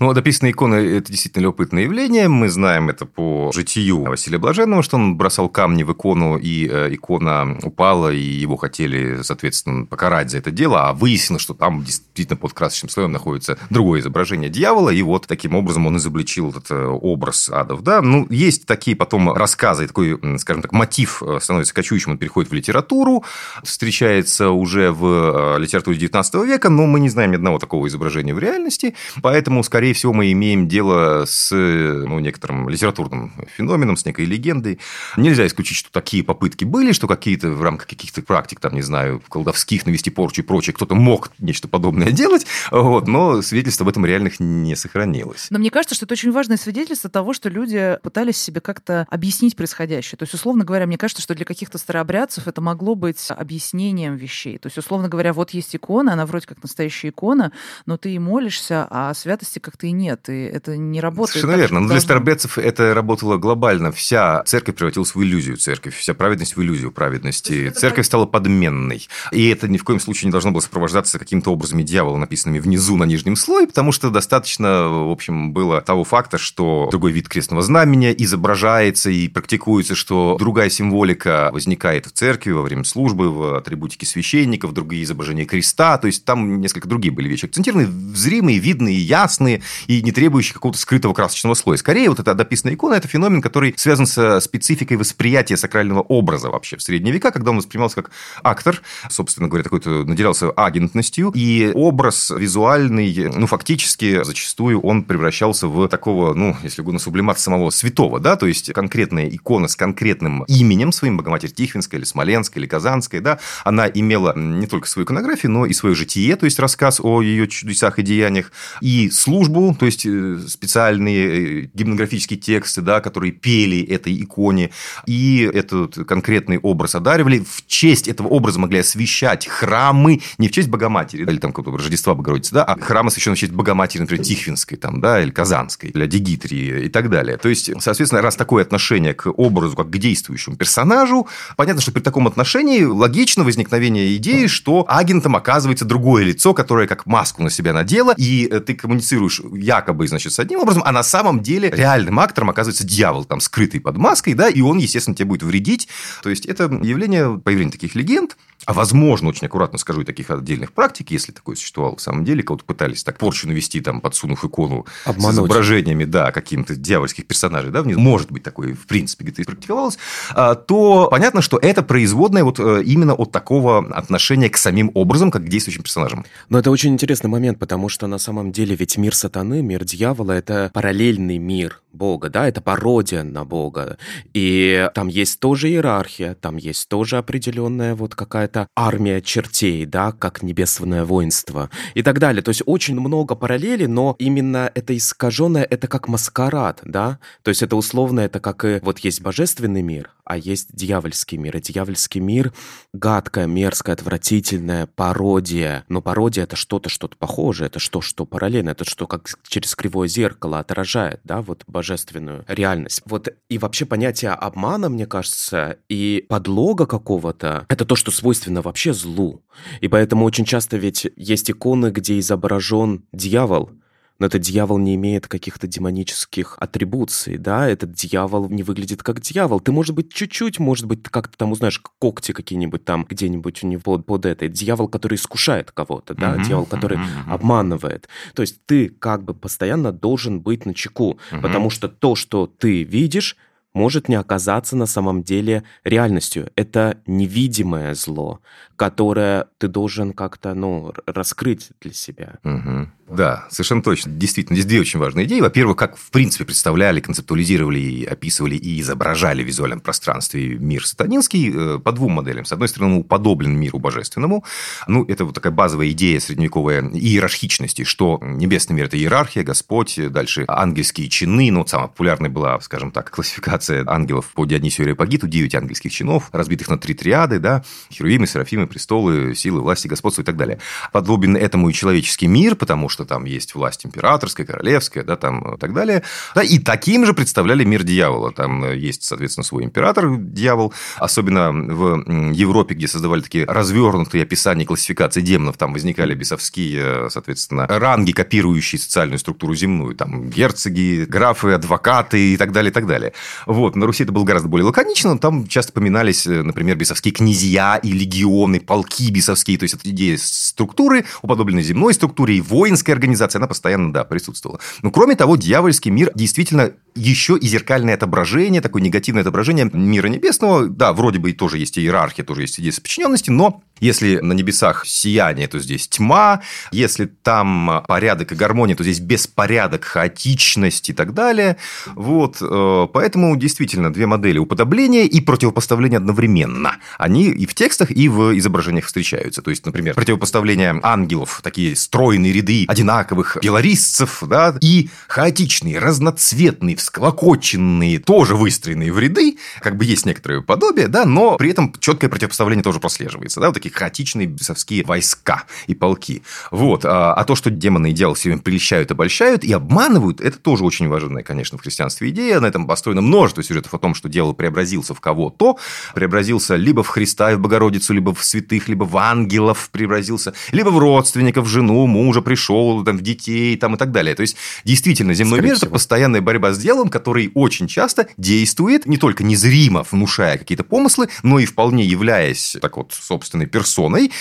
Ну, дописанные иконы – это действительно любопытное явление. Мы знаем это по житию Василия Блаженного, что он бросал камни в икону, и э, икона упала, и его хотели, соответственно, покарать за это дело, а выяснилось, что там действительно под красочным слоем находится другое изображение дьявола, и вот таким образом он изобличил этот э, образ адов. Да? Ну, есть такие потом рассказы, такой, скажем так, мотив э, становится кочующим, он переходит в литературу, встречается уже в э, литературе 19 века, но мы не знаем ни одного такого изображения в реальности, поэтому, скорее всего, мы имеем дело с ну, некоторым литературным феноменом, с некой легендой. Нельзя исключить, что такие попытки были, что какие-то в рамках каких-то практик, там, не знаю, колдовских, навести порчу и прочее, кто-то мог нечто подобное делать, вот, но свидетельств об этом реальных не сохранилось. Но мне кажется, что это очень важное свидетельство того, что люди пытались себе как-то объяснить происходящее. То есть, условно говоря, мне кажется, что для каких-то старообрядцев это могло быть объяснением вещей. То есть, условно говоря, вот есть икона, она вроде как настоящая икона, но ты и молишься, а святости как-то и нет, и это не работает. Совершенно так, верно. Но для старообрядцев это работало глобально. Вся церковь превратилась в иллюзию церковь, вся праведность в иллюзию праведности. Церковь стала подменной. И это ни в коем случае не должно было сопровождаться каким-то образом дьявола, написанными внизу на нижнем слое, потому что достаточно, в общем, было того факта, что другой вид крестного знамения изображается и практикуется, что другая символика возникает в церкви во время службы, в атрибутике священников, другие изображения креста, то есть там несколько другие были вещи акцентированы, зримые, видные, ясные и не требующие какого-то скрытого красочного слоя. Скорее, вот эта дописанная икона – это феномен, который связан со спецификой восприятия сакрального образа вообще в средние века, когда он воспринимался как актор, собственно говоря, такой-то наделялся агентностью, и образ визуальный, ну, фактически, зачастую он превращался в такого, ну, если угодно, сублимат самого святого, да, то есть конкретная икона с конкретным именем своим, Богоматерь Тихвинская или Смоленская или Казанская, да, она имела не только свою иконографию, но и свое житие, то есть рассказ о ее чудесах и деяниях, и службу, то есть э, специальные э, гимнографические тексты, да, которые пели этой иконе, и этот конкретный образ одаривали. В честь этого образа могли освещать храмы, не в честь Богоматери, или там какого-то Рождества Богородицы, да, а храмы освящены в честь Богоматери, например, Тихвинской, там, да, или Казанской, или Дигитрии и так далее. То есть, соответственно, раз такое отношение к образу, как к действующему персонажу, понятно, что при таком отношении логично возникновение идеи, что агентом оказывается другое лицо, которое как маску на себя надело, и э, ты коммуницируешь якобы, значит, с одним образом, а на самом деле реальным актором оказывается дьявол, там, скрытый под маской, да, и он, естественно, тебе будет вредить. То есть, это явление, появление таких легенд, а возможно, очень аккуратно скажу, и таких отдельных практик, если такое существовало в самом деле, кого-то пытались так порчу навести, там, подсунув икону Обмануть. с изображениями, да, каких-то дьявольских персонажей, да, может быть, такое, в принципе, где-то практиковалось, а, то понятно, что это производное вот э, именно от такого отношения к самим образом, как к действующим персонажам. Но это очень интересный момент, потому что на самом деле ведь мир сатаны, мир дьявола – это параллельный мир Бога, да, это пародия на Бога. И там есть тоже иерархия, там есть тоже определенная вот какая-то армия чертей, да, как небесное воинство и так далее. То есть очень много параллелей, но именно это искаженное, это как маскарад, да, то есть это условно, это как и вот есть божественный мир, а есть дьявольский мир. И дьявольский мир гадкая, мерзкая, отвратительная пародия. Но пародия — это что-то, что-то похожее, это что, что параллельно, это что как через кривое зеркало отражает, да, вот божественную реальность. Вот и вообще понятие обмана, мне кажется, и подлога какого-то — это то, что свойственно вообще злу. И поэтому очень часто ведь есть иконы, где изображен дьявол, но этот дьявол не имеет каких-то демонических атрибуций, да, этот дьявол не выглядит как дьявол. Ты, может быть, чуть-чуть, может быть, как-то там узнаешь когти какие-нибудь там где-нибудь у него под, под этой. Дьявол, который искушает кого-то, да, mm-hmm, дьявол, который mm-hmm. обманывает. То есть ты как бы постоянно должен быть на чеку, mm-hmm. потому что то, что ты видишь, может не оказаться на самом деле реальностью. Это невидимое зло, которое ты должен как-то, ну, раскрыть для себя. Угу. Да, совершенно точно. Действительно, здесь две очень важные идеи. Во-первых, как в принципе представляли, концептуализировали, и описывали и изображали в визуальном пространстве мир сатанинский э, по двум моделям. С одной стороны, уподоблен миру божественному. Ну, это вот такая базовая идея средневековой иерархичности, что небесный мир – это иерархия, Господь, дальше ангельские чины. Ну, вот самая популярная была, скажем так, классификация ангелов по Дионисию Ареопагиту, девять ангельских чинов, разбитых на три триады, да, херувимы, серафимы, престолы, силы, власти, господство и так далее. Подобен этому и человеческий мир, потому что там есть власть императорская, королевская, да, там и так далее. Да, и таким же представляли мир дьявола. Там есть, соответственно, свой император, дьявол. Особенно в Европе, где создавали такие развернутые описания классификации демонов, там возникали бесовские, соответственно, ранги, копирующие социальную структуру земную. Там герцоги, графы, адвокаты и так далее, и так далее. Вот. На Руси это было гораздо более лаконично. Там часто поминались, например, бесовские князья и легионы, полки бесовские. То есть, это идея структуры, уподобленной земной структуре и воинской организация, она постоянно, да, присутствовала. Но, кроме того, дьявольский мир действительно еще и зеркальное отображение, такое негативное отображение мира небесного. Да, вроде бы тоже есть иерархия, тоже есть идея подчиненности, но Если на небесах сияние, то здесь тьма. Если там порядок и гармония, то здесь беспорядок, хаотичность и так далее. Вот. Э, поэтому действительно две модели уподобления и противопоставления одновременно. Они и в текстах, и в изображениях встречаются. То есть, например, противопоставление ангелов, такие стройные ряды одинаковых белорисцев, да, и хаотичные, разноцветные, всклокоченные, тоже выстроенные в ряды, как бы есть некоторое подобие, да, но при этом четкое противопоставление тоже прослеживается, да, вот такие хаотичные бесовские войска и полки. Вот. А, а то, что демоны и дьявол все время прельщают, обольщают и обманывают, это тоже очень важная, конечно, в христианстве идея. На этом построено множество сюжетов о том, что дьявол преобразился в кого-то, преобразился либо в Христа и в Богородицу, либо в святых, либо в ангелов преобразился, либо в родственников, в жену, мужа пришел, там, в детей там, и так далее. То есть, действительно, земной Скорее мир – это постоянная борьба с дьяволом, который очень часто действует не только незримо, внушая какие-то помыслы, но и вполне являясь так вот собственной персоной,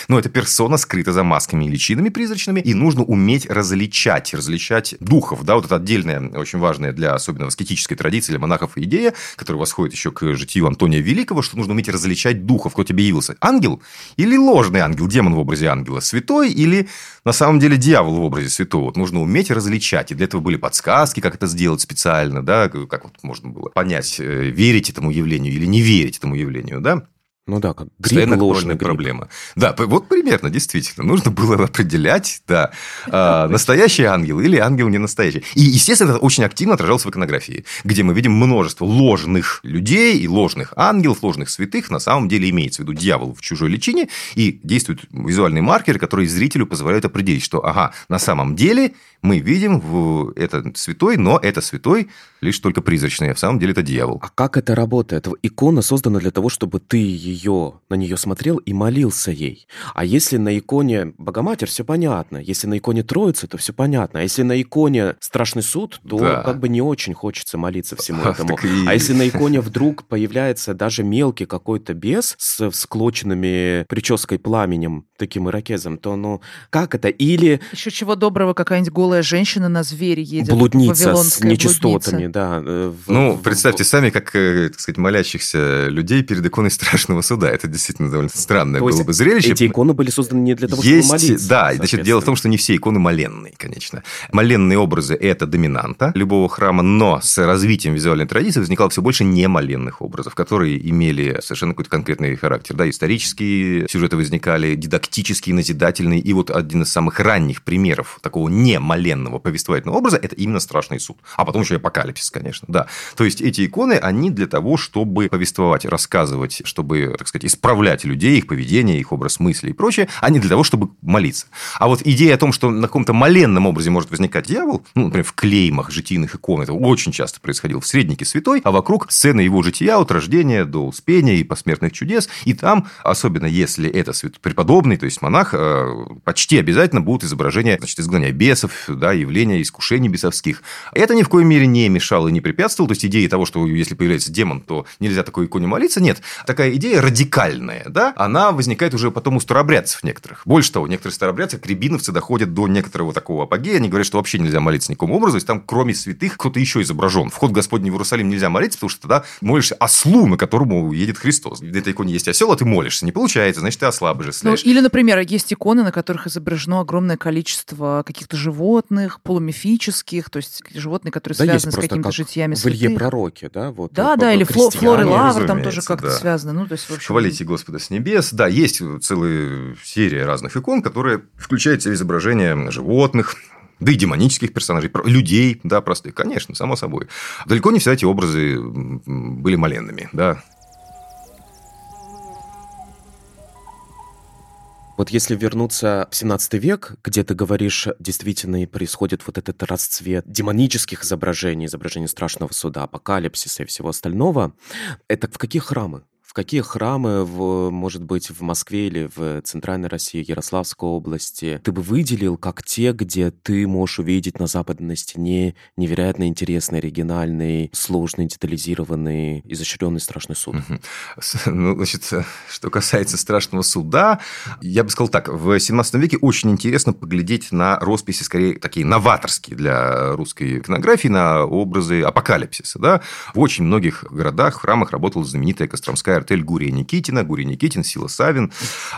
но эта персона скрыта за масками и личинами призрачными, и нужно уметь различать, различать духов, да, вот это отдельная, очень важная для особенно аскетической традиции, для монахов идея, которая восходит еще к житию Антония Великого, что нужно уметь различать духов, кто тебе явился, ангел или ложный ангел, демон в образе ангела, святой или на самом деле дьявол в образе святого. Вот нужно уметь различать, и для этого были подсказки, как это сделать специально, да, как вот можно было понять, э, верить этому явлению или не верить этому явлению, да. Ну да, как гриб, ложная проблема. Да, вот примерно, действительно. Нужно было определять, да, а, настоящий ангел или ангел не настоящий. И, естественно, это очень активно отражалось в иконографии, где мы видим множество ложных людей и ложных ангелов, ложных святых. На самом деле имеется в виду дьявол в чужой личине, и действуют визуальные маркеры, которые зрителю позволяют определить, что, ага, на самом деле мы видим в это святой, но это святой лишь только призрачный, а в самом деле это дьявол. А как это работает? Икона создана для того, чтобы ты ее, на нее смотрел и молился ей. А если на иконе Богоматерь, все понятно. Если на иконе Троицы, то все понятно. А если на иконе Страшный суд, то да. как бы не очень хочется молиться всему а, этому. И... А если на иконе вдруг появляется даже мелкий какой-то бес с всклоченными прической пламенем, таким ирокезом, то ну как это? Или... Еще чего доброго, какая-нибудь голая женщина на звере едет. Блудница с нечистотами, блудница. да. Э, в, ну, в, представьте в... сами, как, э, так сказать, молящихся людей перед иконой страшного суда. Это действительно довольно странное то было бы зрелище. Эти иконы были созданы не для того, Есть, чтобы молиться. Да, значит, дело в том, что не все иконы моленные, конечно. Моленные образы – это доминанта любого храма, но с развитием визуальной традиции возникало все больше немоленных образов, которые имели совершенно какой-то конкретный характер. Да, исторические сюжеты возникали, дидактические, назидательные. И вот один из самых ранних примеров такого немоленного повествовательного образа – это именно страшный суд. А потом еще и апокалипсис, конечно, да. То есть, эти иконы, они для того, чтобы повествовать, рассказывать, чтобы, так сказать, исправлять людей, их поведение, их образ мысли и прочее, а не для того, чтобы молиться. А вот идея о том, что на каком-то моленном образе может возникать дьявол, ну, например, в клеймах житийных икон, это очень часто происходило в среднике святой, а вокруг сцены его жития от рождения до успения и посмертных чудес, и там, особенно если это преподобный, то есть монах, э, почти обязательно будут изображения значит, изгнания бесов, да, явления искушений бесовских. Это ни в коей мере не мешало и не препятствовало, то есть идея того, что если появляется демон, то нельзя такой иконе молиться, нет. Такая идея радикальная, да, она возникает уже потом у старообрядцев некоторых. Больше того, некоторые старообрядцы, кребиновцы доходят до некоторого такого апогея, они говорят, что вообще нельзя молиться никакому образу, то есть там кроме святых кто-то еще изображен. Вход Господний в Иерусалим нельзя молиться, потому что тогда молишься ослу, на которому едет Христос. В этой иконе есть осел, а ты молишься. Не получается, значит, ты осла божествляешь. Ну, или, например, есть иконы, на которых изображено огромное количество каких-то животных, полумифических, то есть животные, которые да связаны с какими-то житиями в Илье Пророке, да? Вот, да, вот, да, или Флор и Лавр там тоже как-то да. связано. Ну, то есть, в общем... Хвалите Господа с небес. Да, есть целая серия разных икон, которые включают в себя изображение животных, да и демонических персонажей, людей, да, простых, конечно, само собой. Далеко не все эти образы были моленными, да. Вот если вернуться в 17 век, где ты говоришь, действительно и происходит вот этот расцвет демонических изображений, изображений страшного суда, апокалипсиса и всего остального, это в какие храмы? Какие храмы, в, может быть, в Москве или в Центральной России, Ярославской области, ты бы выделил как те, где ты можешь увидеть на западной стене невероятно интересный, оригинальный, сложный, детализированный, изощренный страшный суд? Ну, значит, что касается страшного суда, я бы сказал так, в 17 веке очень интересно поглядеть на росписи, скорее, такие новаторские для русской иконографии, на образы апокалипсиса. Да? В очень многих городах, храмах работала знаменитая Костромская артель Гурия Никитина, Гурия Никитин, Сила Савин,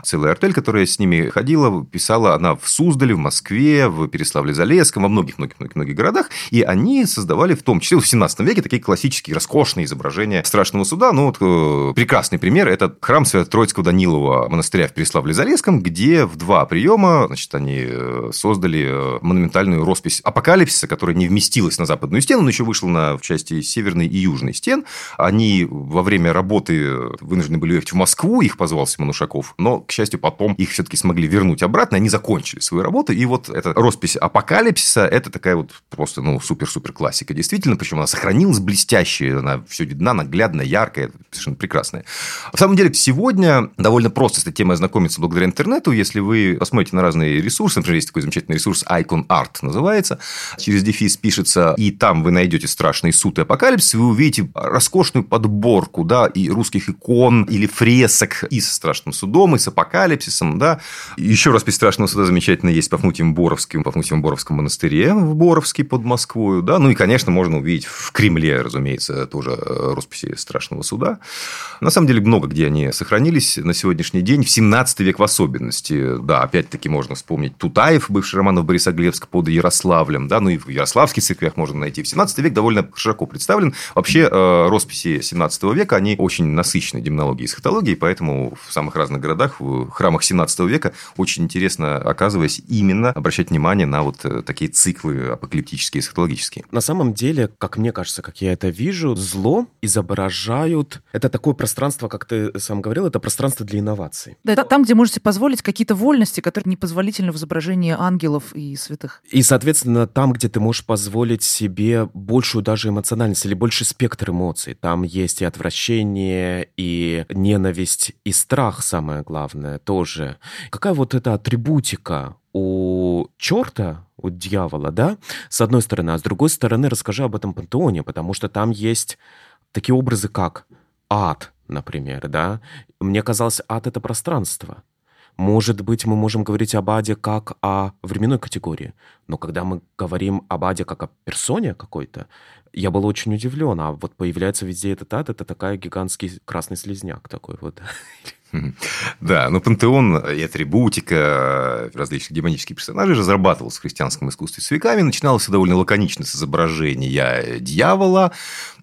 целая артель, которая с ними ходила, писала она в Суздале, в Москве, в Переславле-Залесском, во многих-многих-многих городах, и они создавали в том числе в 17 веке такие классические, роскошные изображения страшного суда. Ну, вот э, прекрасный пример – это храм Свято-Троицкого Данилова монастыря в Переславле-Залесском, где в два приема, значит, они э, создали э, монументальную роспись апокалипсиса, которая не вместилась на западную стену, но еще вышла на, в части северной и южной стен. Они во время работы вынуждены были ехать в Москву, их позвал Симон Ушаков, но, к счастью, потом их все-таки смогли вернуть обратно, они закончили свою работу, и вот эта роспись апокалипсиса – это такая вот просто, ну, супер-супер классика, действительно, причем она сохранилась блестящая, она все видна, наглядная, яркая, совершенно прекрасная. В самом деле, сегодня довольно просто с этой темой ознакомиться благодаря интернету, если вы посмотрите на разные ресурсы, например, есть такой замечательный ресурс Icon Art называется, через дефис пишется, и там вы найдете страшный суд и апокалипсис, вы увидите роскошную подборку, да, и русских икон или фресок и со страшным судом, и с апокалипсисом, да. Еще раз страшного суда замечательно есть в Пафнутием Боровском, Пафнутием Боровском монастыре в Боровске под Москвой, да. Ну и, конечно, можно увидеть в Кремле, разумеется, тоже э, росписи страшного суда. На самом деле, много где они сохранились на сегодняшний день, в 17 век в особенности. Да, опять-таки можно вспомнить Тутаев, бывший Романов Борисоглебск под Ярославлем, да, ну и в Ярославских церквях можно найти. В 17 век довольно широко представлен. Вообще, э, росписи 17 века, они очень насыщены демонологией и эсхатологией, поэтому в самых разных городах, в храмах 17 века очень интересно, оказываясь, именно обращать внимание на вот э, такие циклы апокалиптические, эсхатологические. На самом деле, как мне кажется, как я это вижу, зло изображают... Это такое пространство, как ты сам говорил, это пространство для инноваций. Да, это там, где можете позволить какие-то вольности, которые непозволительны в изображении ангелов и святых. И, соответственно, там, где ты можешь позволить себе большую даже эмоциональность или больше спектр эмоций. Там есть и отвращение, и ненависть, и страх, самое главное, тоже. Какая вот эта атрибутика у черта, у дьявола, да, с одной стороны, а с другой стороны расскажи об этом пантеоне, потому что там есть такие образы, как ад, например, да. Мне казалось, ад — это пространство. Может быть, мы можем говорить об аде как о временной категории, но когда мы говорим об аде как о персоне какой-то, я был очень удивлен, а вот появляется везде этот ад, это такая гигантский красный слезняк такой вот. Да, но пантеон и атрибутика различных демонических персонажей разрабатывался в христианском искусстве с веками. Начиналось довольно лаконично с изображения дьявола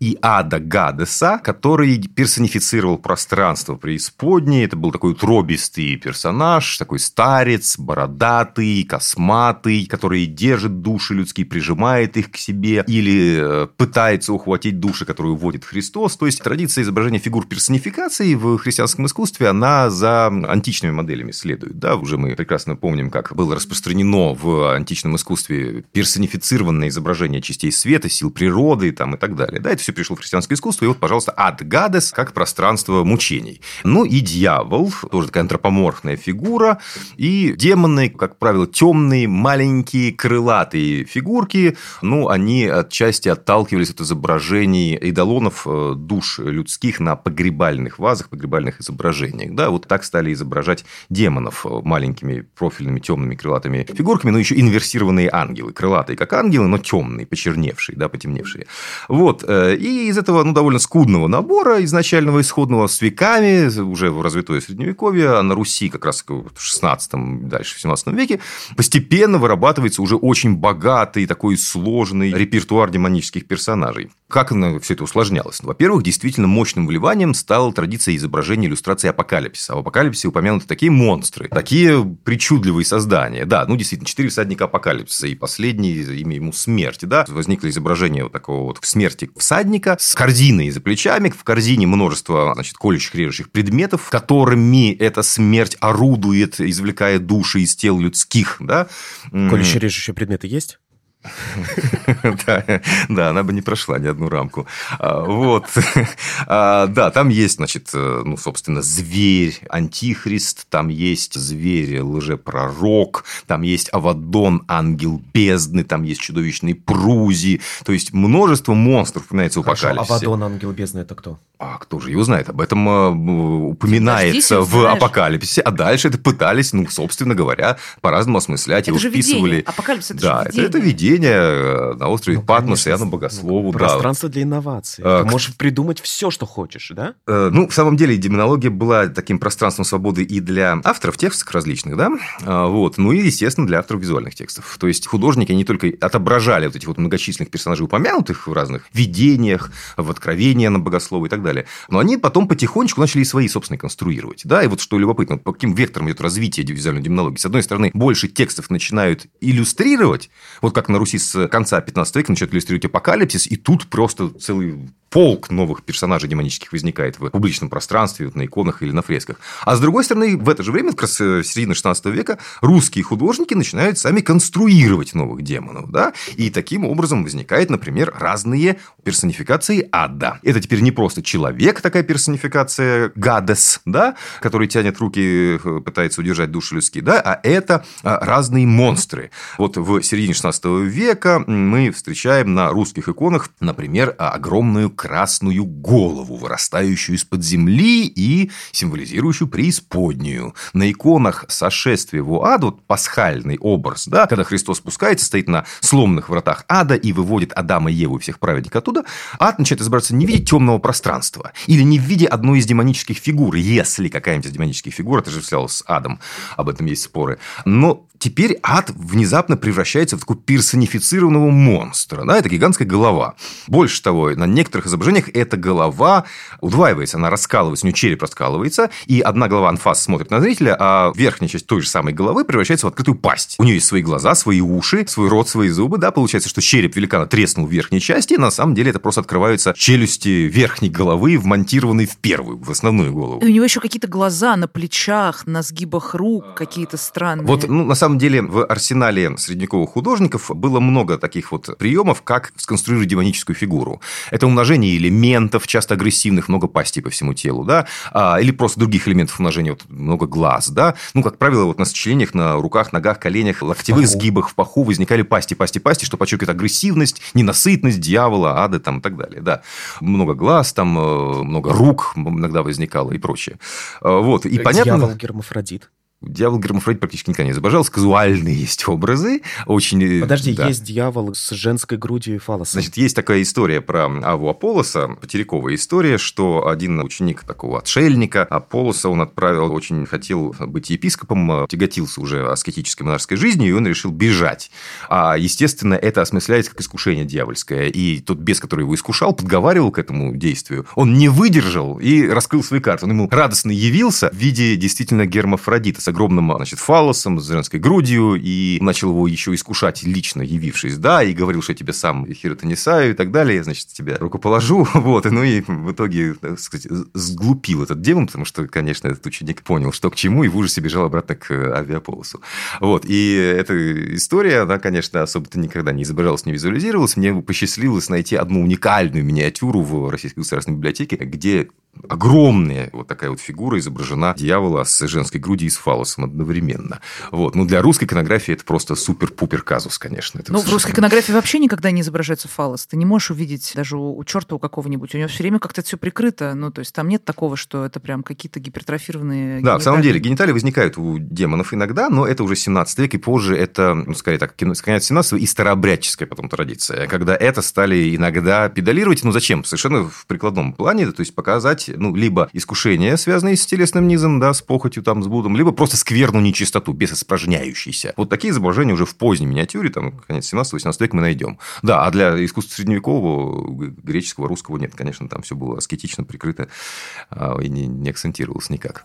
и ада Гадеса, который персонифицировал пространство преисподней. Это был такой утробистый персонаж, такой старец, бородатый, косматый, который держит души людские, прижимает их к себе или э, пытается ухватить души, которые уводит Христос. То есть традиция изображения фигур персонификации в христианском искусстве, она за античными моделями следует. Да, уже мы прекрасно помним, как было распространено в античном искусстве персонифицированное изображение частей света, сил природы там, и так далее. Да, это все пришло в христианское искусство, и вот, пожалуйста, ад Гадес как пространство мучений. Ну и дьявол, тоже такая антропоморфная фигура, и демоны, как правило, темные, маленькие, крылатые фигурки, ну, они отчасти отталкивались от изображений идолонов э, душ людских на погребальных вазах, погребальных изображениях изображениях. Да, вот так стали изображать демонов э, маленькими профильными темными крылатыми фигурками, но еще инверсированные ангелы. Крылатые, как ангелы, но темные, почерневшие, да, потемневшие. Вот. Э, и из этого ну, довольно скудного набора изначального исходного с веками, уже в развитое средневековье, а на Руси как раз в 16 дальше в 17 веке, постепенно вырабатывается уже очень богатый, такой сложный репертуар демонических персонажей. Как все это усложнялось? Ну, во-первых, действительно мощным вливанием стала традиция изображения иллюстрации апокалипсиса. А в апокалипсисе упомянуты такие монстры, такие причудливые создания. Да, ну, действительно, четыре всадника апокалипсиса, и последний имя ему смерти, да. Возникло изображение вот такого вот смерти всадника с корзиной за плечами, в корзине множество, значит, колющих, режущих предметов, которыми эта смерть орудует, извлекая души из тел людских, да. Колющие, режущие предметы есть? да, она бы не прошла ни одну рамку. А, вот. А, да, там есть, значит, э, ну, собственно, зверь, антихрист, там есть зверь, лжепророк, там есть Авадон, ангел бездны, там есть чудовищный Прузи, то есть множество монстров упоминается в апокалипсисе. Авадон, ангел бездны, это кто? А кто же его знает? Об этом э, упоминается в апокалипсисе, а дальше это пытались, ну, собственно говоря, по-разному осмыслять, это его вписывали. Апокалипсис это да, же видение. Это, это видение поселение на острове ну, Патмос, конечно, и оно богослову. Пространство да. для инноваций. А, Ты можешь придумать все, что хочешь, да? Ну, в самом деле, демонология была таким пространством свободы и для авторов текстов различных, да, вот, ну и, естественно, для авторов визуальных текстов. То есть художники не только отображали вот этих вот многочисленных персонажей, упомянутых в разных видениях, в откровения на богословы и так далее, но они потом потихонечку начали и свои собственные конструировать, да, и вот что любопытно, по каким векторам идет развитие визуальной демонологии. С одной стороны, больше текстов начинают иллюстрировать, вот как на Руси с конца 15 века начинают иллюстрировать апокалипсис, и тут просто целый полк новых персонажей демонических возникает в публичном пространстве, вот на иконах или на фресках. А с другой стороны, в это же время, как раз э, середина 16 века, русские художники начинают сами конструировать новых демонов. Да? И таким образом возникает, например, разные персонификации ада. Это теперь не просто человек, такая персонификация гадес, да, который тянет руки, э, пытается удержать души людские, да, а это а, разные монстры. Вот в середине 16 века мы встречаем на русских иконах, например, огромную красную голову, вырастающую из-под земли и символизирующую преисподнюю. На иконах сошествия в ад, вот пасхальный образ, да, когда Христос спускается, стоит на сломанных вратах ада и выводит Адама и Еву и всех праведников оттуда, ад начинает изображаться не в виде темного пространства или не в виде одной из демонических фигур, если какая-нибудь из демонических фигур отождествлялась с адом, об этом есть споры, но теперь ад внезапно превращается в такого персонифицированного монстра. Да, это гигантская голова. Больше того, на некоторых изображениях эта голова удваивается, она раскалывается, у нее череп раскалывается, и одна голова анфас смотрит на зрителя, а верхняя часть той же самой головы превращается в открытую пасть. У нее есть свои глаза, свои уши, свой рот, свои зубы. Да, получается, что череп великана треснул в верхней части, и на самом деле это просто открываются челюсти верхней головы, вмонтированные в первую, в основную голову. И у него еще какие-то глаза на плечах, на сгибах рук какие-то странные. Вот, ну, на самом самом деле в арсенале средневековых художников было много таких вот приемов, как сконструировать демоническую фигуру. Это умножение элементов, часто агрессивных, много пастей по всему телу, да, а, или просто других элементов умножения, вот много глаз, да. Ну, как правило, вот на сочленениях, на руках, ногах, коленях, локтевых паху. сгибах, в паху возникали пасти, пасти, пасти, что подчеркивает агрессивность, ненасытность дьявола, ады там и так далее, да. Много глаз, там э, много рук иногда возникало и прочее. Э, вот, и понятно... Дьявол гермафродит. Дьявол Гермафродит практически никогда не изображался. Казуальные есть образы. Очень... Э, Подожди, да. есть дьявол с женской грудью и фаллосом. Значит, есть такая история про авву Аполлоса, патериковая история, что один ученик такого отшельника Аполлоса, он отправил, очень хотел быть епископом, э, тяготился уже аскетической монашеской жизнью, и он решил бежать. А, естественно, это осмысляется как искушение дьявольское. И тот бес, который его искушал, подговаривал к этому действию. Он не выдержал и раскрыл свои карты. Он ему радостно явился в виде действительно гермафродита с огромным, значит, фалосом, с женской грудью, и начал его еще искушать, лично явившись, да, и говорил, что я тебе сам хиротонесаю и так далее, значит, тебя руку положу, вот, и, ну и в итоге, так сказать, сглупил этот демон, потому что, конечно, этот ученик понял, что к чему, и в ужасе бежал обратно к авиаполосу. Вот, и эта история, она, конечно, особо-то никогда не изображалась, не визуализировалась, мне посчастливилось найти одну уникальную миниатюру в Российской государственной библиотеке, где огромная вот такая вот фигура изображена дьявола с женской грудью и с фалосом одновременно. Вот. Ну, для русской иконографии это просто супер-пупер казус, конечно. Это ну, в русской иконографии вообще никогда не изображается фалос. Ты не можешь увидеть даже у, у черта у какого-нибудь. У него все время как-то все прикрыто. Ну, то есть там нет такого, что это прям какие-то гипертрофированные Да, гениталии. в самом деле, гениталии возникают у демонов иногда, но это уже 17 век, и позже это, ну, скорее так, конец 17 и старообрядческая потом традиция, когда это стали иногда педалировать. Ну, зачем? Совершенно в прикладном плане, то есть показать ну, либо искушения, связанные с телесным низом, да, с похотью, там, с блудом, либо просто скверную нечистоту, бесиспражняющейся. Вот такие изображения уже в поздней миниатюре, там, конец 17-18 века мы найдем. Да, а для искусства средневекового, греческого, русского нет, конечно, там все было аскетично прикрыто а, и не, не акцентировалось никак.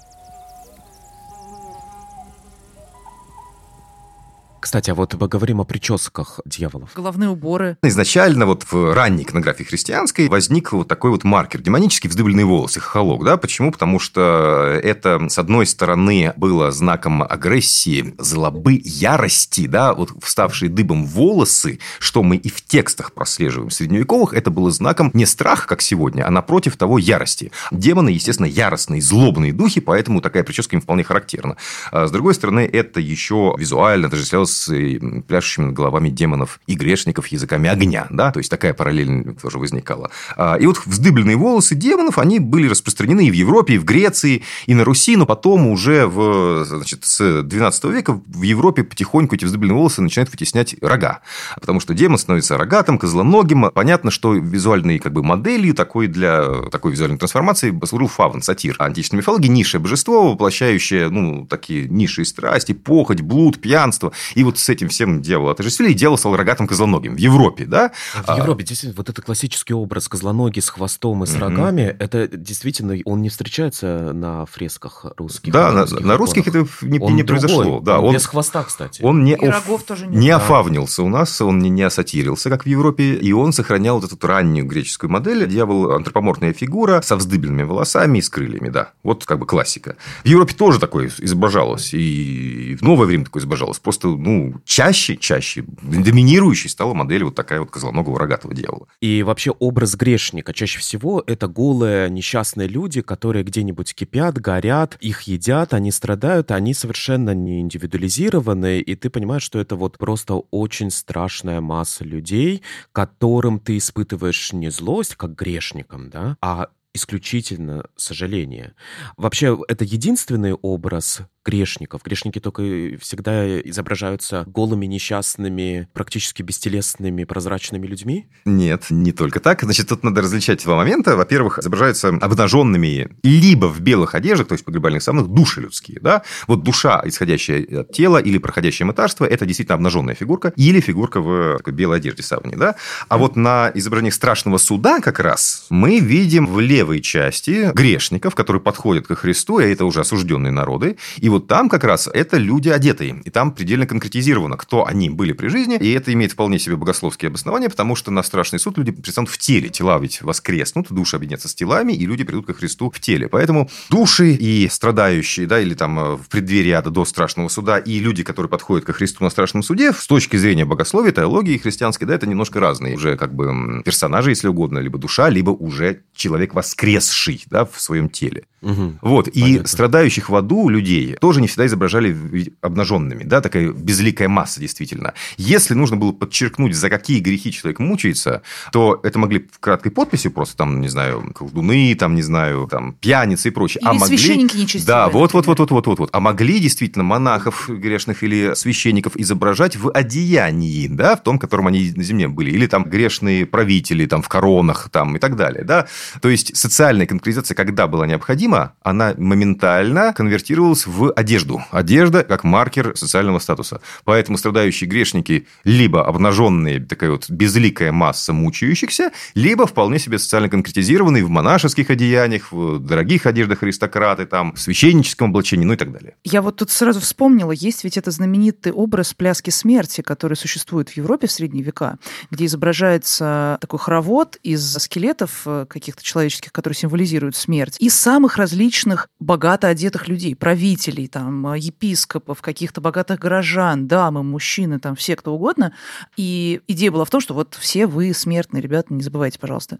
Кстати, а вот поговорим о прическах дьяволов. Головные уборы. Изначально вот в ранней иконографии христианской возник вот такой вот маркер. Демонически вздыбленные волосы, хохолок. Да? Почему? Потому что это, с одной стороны, было знаком агрессии, злобы, ярости. Да? Вот вставшие дыбом волосы, что мы и в текстах прослеживаем средневековых, это было знаком не страха, как сегодня, а напротив того ярости. Демоны, естественно, яростные, злобные духи, поэтому такая прическа им вполне характерна. А с другой стороны, это еще визуально отождествлялось с пляшущими над головами демонов и грешников языками огня, да, то есть такая параллель тоже возникала. А, и вот вздыбленные волосы демонов, они были распространены и в Европе, и в Греции, и на Руси, но потом уже в, значит, с 12 века в Европе потихоньку эти вздыбленные волосы начинают вытеснять рога, потому что демон становится рогатым, козлоногим. Понятно, что визуальной как бы моделью такой для такой визуальной трансформации послужил Фавн, сатир античной мифологии, низшее божество, воплощающее ну, такие низшие страсти, похоть, блуд, пьянство. И вот с этим всем дьявол отождествили, и дьявол стал рогатым козлоногим в Европе, да? В а Европе, действительно, вот это классический образ козлоногий с хвостом и с рогами, это действительно, он не встречается на фресках русских. Да, на, на русских это не, он не произошло. Да, он, он без хвоста, кстати. Он не, оф, тоже не, не офавнился у нас, он не, не осатирился, как в Европе, и он сохранял вот эту раннюю греческую модель. Дьявол – антропоморфная фигура со вздыбленными волосами и с крыльями, да. Вот как бы классика. В Европе тоже такое изображалось, и в новое время такое изображалось. Просто, ну, чаще, чаще, доминирующей стала модель вот такая вот козлоногого рогатого дьявола. И вообще образ грешника чаще всего это голые несчастные люди, которые где-нибудь кипят, горят, их едят, они страдают, они совершенно не индивидуализированы, и ты понимаешь, что это вот просто очень страшная масса людей, которым ты испытываешь не злость, как грешникам, да, а исключительно сожаление. Вообще, это единственный образ грешников. Грешники только всегда изображаются голыми, несчастными, практически бестелесными, прозрачными людьми? Нет, не только так. Значит, тут надо различать два момента. Во-первых, изображаются обнаженными либо в белых одеждах, то есть погребальных саванах, души людские. Да? Вот душа, исходящая от тела или проходящее мытарство, это действительно обнаженная фигурка или фигурка в такой белой одежде саване. Да? А вот на изображениях страшного суда как раз мы видим в левой части грешников, которые подходят ко Христу, и это уже осужденные народы, и вот там как раз это люди одетые. И там предельно конкретизировано, кто они были при жизни. И это имеет вполне себе богословские обоснования, потому что на страшный суд люди предстанут в теле. Тела ведь воскреснут, души объединятся с телами, и люди придут ко Христу в теле. Поэтому души и страдающие, да, или там э, в преддверии ада до страшного суда, и люди, которые подходят ко Христу на страшном суде, с точки зрения богословия, теологии христианской, да, это немножко разные уже как бы персонажи, если угодно, либо душа, либо уже человек воскресший, да, в своем теле. Угу. Вот. Понятно. И страдающих в аду людей тоже не всегда изображали обнаженными. Да, такая безликая масса, действительно. Если нужно было подчеркнуть, за какие грехи человек мучается, то это могли в краткой подписи просто там, не знаю, колдуны, там, не знаю, там, пьяницы и прочее. Или а могли... священники нечестивые. Да, вот, вот, вот, вот, вот, вот, вот. А могли действительно монахов грешных или священников изображать в одеянии, да, в том, котором они на земле были. Или там грешные правители, там, в коронах, там, и так далее, да. То есть, социальная конкретизация, когда была необходима, она моментально конвертировалась в одежду. Одежда как маркер социального статуса. Поэтому страдающие грешники либо обнаженные, такая вот безликая масса мучающихся, либо вполне себе социально конкретизированные в монашеских одеяниях, в дорогих одеждах аристократы, там, в священническом облачении, ну и так далее. Я вот тут сразу вспомнила, есть ведь это знаменитый образ пляски смерти, который существует в Европе в средние века, где изображается такой хоровод из скелетов э, каких-то человеческих, которые символизируют смерть, и самых различных богато одетых людей, правителей, там, э, епископов, каких-то богатых горожан, дамы, мужчины, там, все кто угодно. И идея была в том, что вот все вы смертные, ребята, не забывайте, пожалуйста.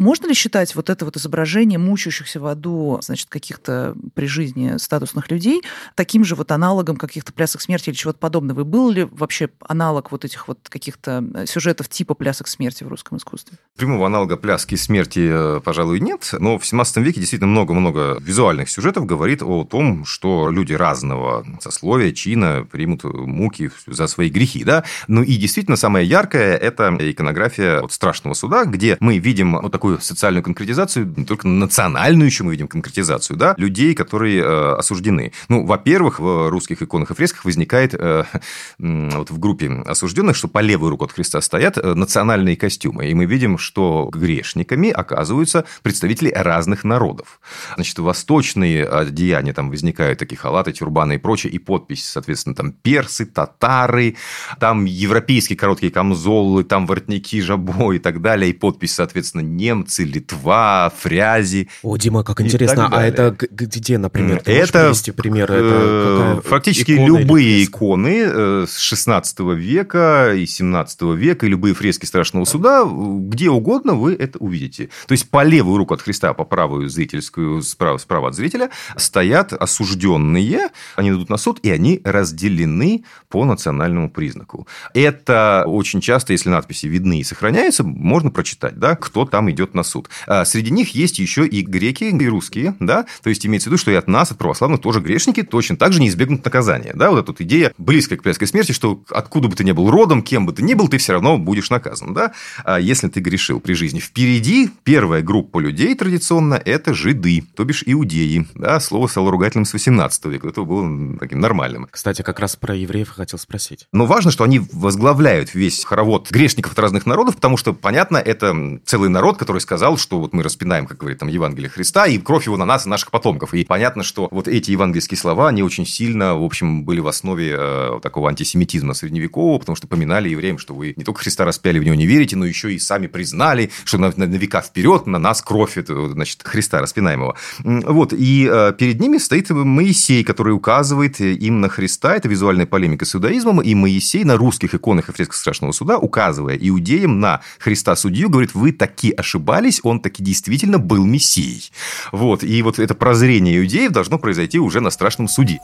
Можно ли считать вот это вот изображение мучающихся в аду, значит, каких-то при жизни статусных людей таким же вот аналогом каких-то плясок смерти или чего-то подобного? И был ли вообще аналог вот этих вот каких-то э, сюжетов типа плясок смерти в русском искусстве? Прямого аналога пляски смерти, э, пожалуй, нет, но в 17 веке действительно много-много визуальных сюжетов говорит о том, что люди разного сословия, чина примут муки за свои грехи, да? Ну и действительно самое яркое – это иконография вот страшного суда, где мы видим вот такую социальную конкретизацию, не только национальную еще мы видим конкретизацию, да, людей, которые э, осуждены. Ну, во-первых, в русских иконах и фресках возникает э, вот в группе осужденных, что по левую руку от Христа стоят э, национальные костюмы, и мы видим, что грешниками оказываются представители разных народов. Значит, восточные одеяния, там возникают такие халаты, тюрбаны и прочее, и подпись, соответственно, там персы, татары, там европейские короткие камзолы, там воротники, жабо и так далее, и подпись, соответственно, не немцы, Литва, Фрязи. О, Дима, как интересно. А это где, например? Ты это привести пример? Это фактически любые иконы с 16 века и 17 века, и любые фрески Страшного Суда, где угодно вы это увидите. То есть по левую руку от Христа, по правую зрительскую, справа, справа от зрителя, стоят осужденные, они идут на суд, и они разделены по национальному признаку. Это очень часто, если надписи видны и сохраняются, можно прочитать, да, кто там идет на суд. А среди них есть еще и греки, и русские, да, то есть имеется в виду, что и от нас, от православных тоже грешники точно так же не избегнут наказания, да, вот эта вот идея близкая к пляской смерти, что откуда бы ты ни был родом, кем бы ты ни был, ты все равно будешь наказан, да, а если ты грешил при жизни. Впереди первая группа людей традиционно – это жиды, то бишь иудеи, да, слово стало ругательным с 18 века, это было таким нормальным. Кстати, как раз про евреев хотел спросить. Но важно, что они возглавляют весь хоровод грешников от разных народов, потому что, понятно, это целый народ, который сказал, что вот мы распинаем, как говорит там Евангелие Христа, и кровь его на нас и наших потомков. И понятно, что вот эти евангельские слова, они очень сильно, в общем, были в основе э, такого антисемитизма средневекового, потому что поминали евреям, что вы не только Христа распяли, в него не верите, но еще и сами признали, что на, на, на века вперед на нас кровь это, значит, Христа распинаемого. Вот, и э, перед ними стоит Моисей, который указывает им на Христа, это визуальная полемика с иудаизмом, и Моисей на русских иконах и фресках Страшного Суда, указывая иудеям на Христа судью, говорит, вы таки ошибались, он таки действительно был Мессией. Вот, и вот это прозрение иудеев должно произойти уже на страшном суде.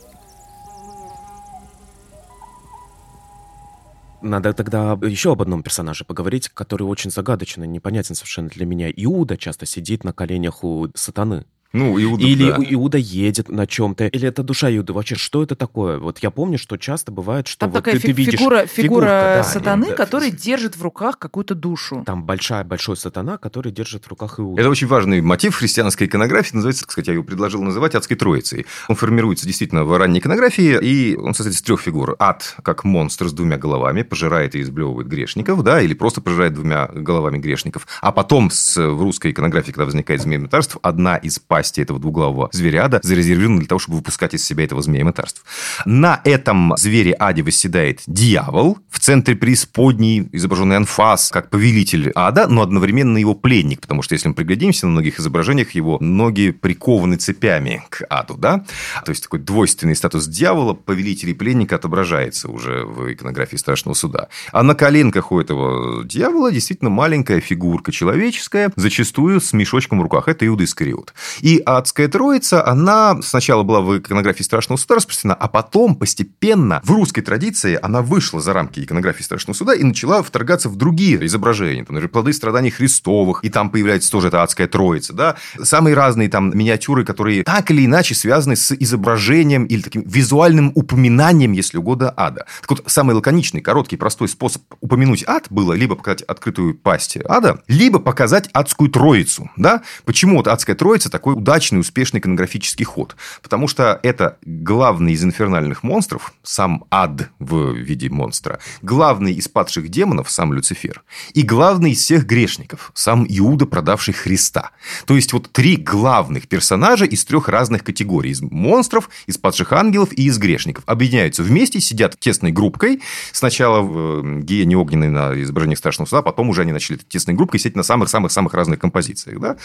Надо тогда еще об одном персонаже поговорить, который очень загадочный, непонятен совершенно для меня. Иуда часто сидит на коленях у сатаны. Ну, Иуда, Или да. Иуда едет на чем-то. Или это душа Иуды. Вообще, что это такое? Вот я помню, что часто бывает, что Там вот такая ты, ты видишь... фигура, фигура да, сатаны, да, который держит в руках какую-то душу. Там большая, большой сатана, который держит в руках Иуду. Это очень важный мотив христианской иконографии, называется, так сказать, я его предложил называть адской троицей. Он формируется действительно в ранней иконографии, и он состоит из трех фигур. Ад, как монстр с двумя головами, пожирает и изблевывает грешников, да, или просто пожирает двумя головами грешников. А потом с, в русской иконографии, когда возникает змея метарств, одна из пастей этого двуглавого зверяда зарезервирована для того, чтобы выпускать из себя этого змея метарств. На этом звере Аде восседает дьявол, в центре преисподней изображенный анфас, как повелитель ада, но одновременно его пленник, потому что, если мы приглядимся, на многих изображениях его ноги прикованы цепями к аду, да? То есть, такой двойственный статус дьявола, повелителя и пленника отображается уже в иконографии Страшного Суда. А на коленках у этого дьявола действительно маленькая фигурка человеческая, зачастую с мешочком в руках. Это Иуда Искариот. И адская троица, она сначала была в иконографии Страшного Суда распространена, а потом постепенно в русской традиции она вышла за рамки иконографии Страшного Суда и начала вторгаться в другие изображения. Например, плоды страданий Христовых, и там появляется тоже эта адская троица. Да? Самые разные там миниатюры, которые так или иначе связаны с изображением или таким визуальным упоминанием, если угодно, ада. Так вот, самый лаконичный, короткий, простой способ упомянуть ад было либо показать открытую пасть ада, либо показать адскую троицу. Да? Почему вот адская троица такой удачный, успешный иконографический ход? Потому что это главный из инфернальных монстров, сам ад в виде монстра, главный из падших демонов, сам Люцифер, и главный из всех грешников, сам Иуда, продавший Христа. То есть, вот три главных персонажа из трех разных категорий. Из монстров, из падших ангелов и из грешников. Объединяются вместе, сидят тесной группкой. Сначала в э, гиене огненной на изображениях Страшного Суда, потом уже они начали тесной группкой сидеть на самых-самых-самых разных композициях. Да?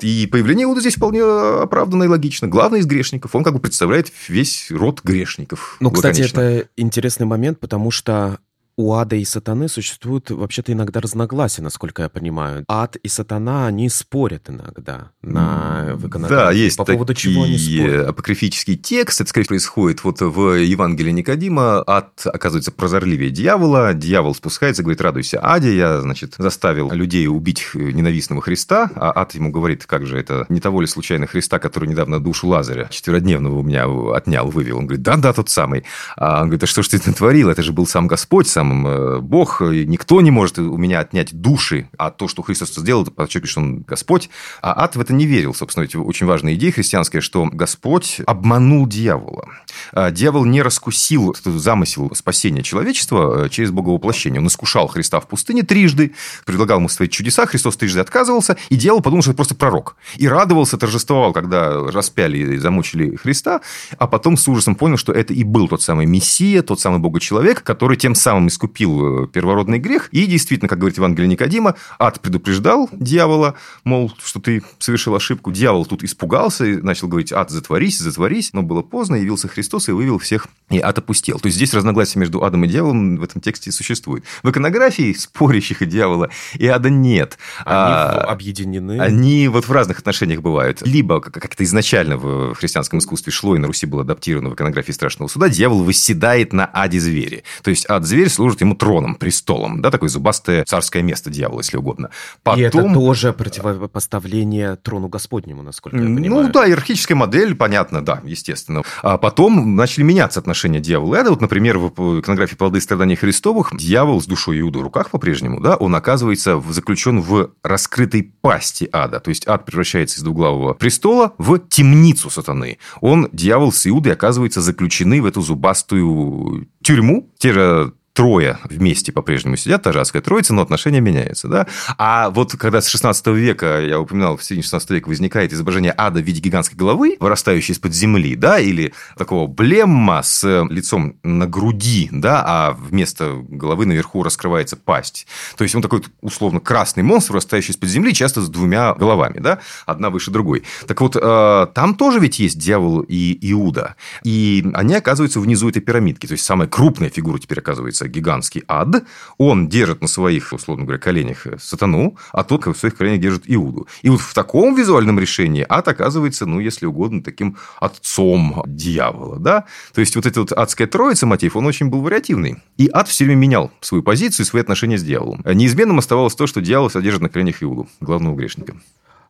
И появление Иуда здесь вполне оправданно и логично. Главный из грешников, он как бы представляет весь род грешников. Ну, кстати, это интересный момент, потому что у ада и сатаны существуют вообще-то иногда разногласия, насколько я понимаю. Ад и сатана, они спорят иногда на в Да, есть По поводу чего они спорят? апокрифический текст. Это, скорее, происходит вот в Евангелии Никодима. Ад оказывается прозорливее дьявола. Дьявол спускается, говорит, радуйся, Аде, я, значит, заставил людей убить ненавистного Христа. А ад ему говорит, как же это, не того ли случайно Христа, который недавно душу Лазаря четверодневного у меня отнял, вывел. Он говорит, да-да, тот самый. А он говорит, а что ж ты натворил? Это же был сам Господь, сам э, Бог, и никто не может у меня отнять души, а то, что Христос сделал, это подчеркивает, что он Господь. А ад в это не верил. Собственно, ведь очень важная идея христианская, что Господь обманул дьявола. А дьявол не раскусил замысел спасения человечества э, через боговоплощение. Он искушал Христа в пустыне трижды, предлагал ему свои чудеса, Христос трижды отказывался, и дьявол подумал, что это просто пророк. И радовался, торжествовал, когда распяли и замучили Христа, а потом с ужасом понял, что это и был тот самый Мессия, тот самый Бога-человек, который тем самым искупил первородный грех. И действительно, как говорит Евангелие Никодима, ад предупреждал дьявола, мол, что ты совершил ошибку. Дьявол тут испугался и начал говорить, ад, затворись, затворись. Но было поздно, явился Христос и вывел всех, и ад опустел. То есть здесь разногласие между адом и дьяволом в этом тексте существует. В иконографии спорящих и дьявола и ада нет. Они а, объединены. Они вот в разных отношениях бывают. Либо как-то изначально в христианском искусстве шло и на Руси было адаптировано в иконографии страшного суда, дьявол восседает на аде звери. То есть ад-зверь служит ему троном, престолом. Да, такое зубастое царское место дьявола, если угодно. Потом... И это тоже противопоставление трону Господнему, насколько я понимаю. Ну да, иерархическая модель, понятно, да, естественно. А потом начали меняться отношения дьявола и ада. Вот, например, в иконографии «Плоды страдания Христовых» дьявол с душой Иуды в руках по-прежнему, да, он оказывается заключен в раскрытой пасти ада. То есть ад превращается из двуглавого престола в темницу сатаны. Он, дьявол с Иудой, оказывается заключены в эту зубастую тюрьму. Те же трое вместе по-прежнему сидят, та же адская троица, но отношения меняются. Да? А вот когда с 16 века, я упоминал, в середине 16 века возникает изображение ада в виде гигантской головы, вырастающей из-под земли, да, или такого блемма с лицом на груди, да, а вместо головы наверху раскрывается пасть. То есть он такой условно красный монстр, вырастающий из-под земли, часто с двумя головами, да, одна выше другой. Так вот, э, там тоже ведь есть дьявол и Иуда, и они оказываются внизу этой пирамидки, то есть самая крупная фигура теперь оказывается гигантский ад, он держит на своих, условно говоря, коленях э, сатану, а тот в своих коленях держит Иуду. И вот в таком визуальном решении ад оказывается, ну, если угодно, таким отцом дьявола, да? То есть, вот эта вот адская троица мотив, он очень был вариативный. И ад все время менял свою позицию и свои отношения с дьяволом. Неизменным оставалось то, что дьявол содержит на коленях Иуду, главного грешника.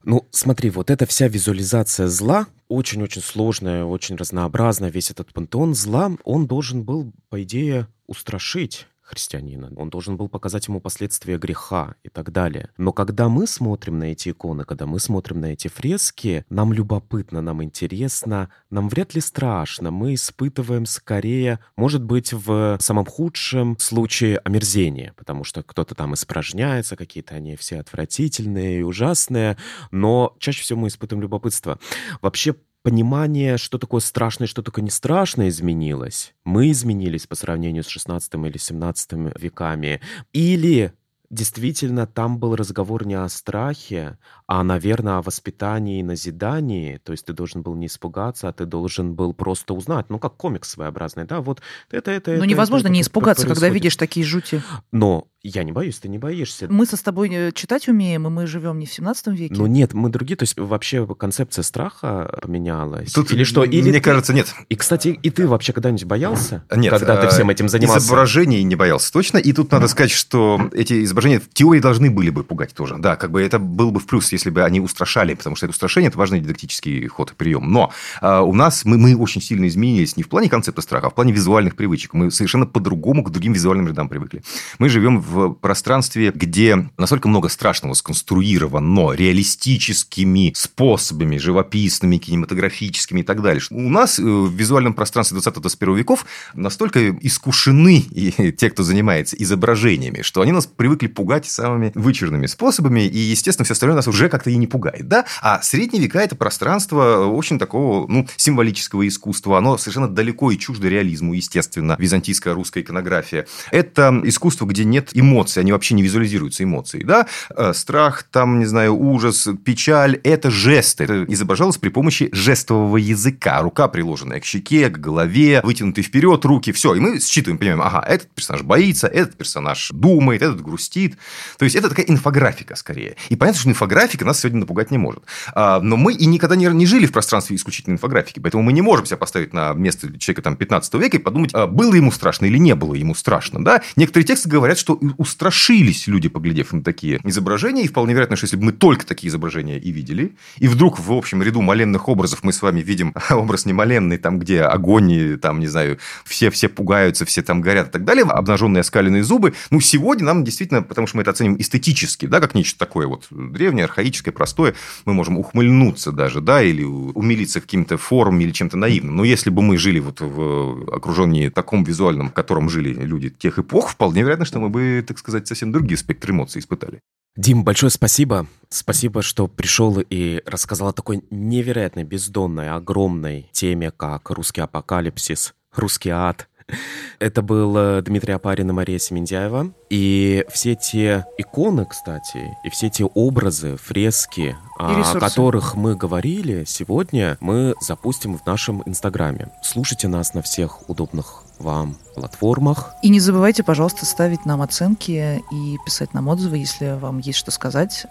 Ну, смотри, вот эта вся визуализация зла очень-очень сложная, очень разнообразная. Весь этот пантеон зла, он должен был, по идее, устрашить христианина. Он должен был показать ему последствия греха и так далее. Но когда мы смотрим на эти иконы, когда мы смотрим на эти фрески, нам любопытно, нам интересно, нам вряд ли страшно. Мы испытываем скорее, может быть, в самом худшем случае омерзение, потому что кто-то там испражняется, какие-то они все отвратительные и ужасные, но чаще всего мы испытываем любопытство. Вообще понимание, что такое страшное, что такое не страшное, изменилось. Мы изменились по сравнению с 16 или 17 веками. Или действительно там был разговор не о страхе, а, наверное, о воспитании и назидании. То есть ты должен был не испугаться, а ты должен был просто узнать. Ну, как комикс своеобразный, да, вот это, это, Ну, невозможно это, не испугаться, когда видишь такие жути. Но я не боюсь, ты не боишься. Мы со с тобой э, читать умеем, и мы живем не в 17 веке. Ну нет, мы другие. То есть вообще концепция страха поменялась. Тут или что? Или мне ты... кажется, нет. И, кстати, и ты вообще когда-нибудь боялся? Нет. Когда ты всем этим занимался? Изображений не боялся точно. И тут надо сказать, что эти изображения в теории должны были бы пугать тоже. Да, как бы это был бы в плюс, если бы они устрашали, потому что это устрашение – это важный дидактический ход и прием. Но э, у нас мы, мы очень сильно изменились не в плане концепта страха, а в плане визуальных привычек. Мы совершенно по-другому к другим визуальным рядам привыкли. Мы живем в пространстве пространстве, где настолько много страшного сконструировано реалистическими способами, живописными, кинематографическими и так далее. У нас э, в визуальном пространстве 20-21 веков настолько искушены и те, кто занимается изображениями, что они нас привыкли пугать самыми вычурными способами, и, естественно, все остальное нас уже как-то и не пугает. Да? А средние века – это пространство очень такого ну, символического искусства. Оно совершенно далеко и чуждо реализму, естественно, византийская русская иконография. Это искусство, где нет эмоций, они вообще не визуализируются эмоции, да, э, страх, там, не знаю, ужас, печаль, это жесты, это изображалось при помощи жестового языка, рука приложенная к щеке, к голове, вытянутые вперед руки, все, и мы считываем, понимаем, ага, этот персонаж боится, этот персонаж думает, этот грустит, то есть это такая инфографика скорее, и понятно, что инфографика нас сегодня напугать не может, а, но мы и никогда не, не жили в пространстве исключительно инфографики, поэтому мы не можем себя поставить на место человека там 15 века и подумать, а было ему страшно или не было ему страшно, да, некоторые тексты говорят, что устрашили удивились люди, поглядев на такие изображения. И вполне вероятно, что если бы мы только такие изображения и видели, и вдруг в общем ряду маленных образов мы с вами видим образ немаленный, там, где огонь, там, не знаю, все-все пугаются, все там горят и так далее, обнаженные оскаленные зубы, ну, сегодня нам действительно, потому что мы это оценим эстетически, да, как нечто такое вот древнее, архаическое, простое, мы можем ухмыльнуться даже, да, или умилиться каким-то формами или чем-то наивным. Но если бы мы жили вот в окружении таком визуальном, в котором жили люди тех эпох, вполне вероятно, что мы бы, так сказать, совсем другие спектры эмоций испытали. Дим, большое спасибо. Спасибо, что пришел и рассказал о такой невероятной, бездонной, огромной теме, как русский апокалипсис, русский ад, Это был э, Дмитрий Апарин и Мария Семендяева. И все те иконы, кстати, и все те образы, фрески, о которых мы говорили сегодня, мы запустим в нашем Инстаграме. Слушайте нас на всех удобных вам платформах. И не забывайте, пожалуйста, ставить нам оценки и писать нам отзывы, если вам есть что сказать.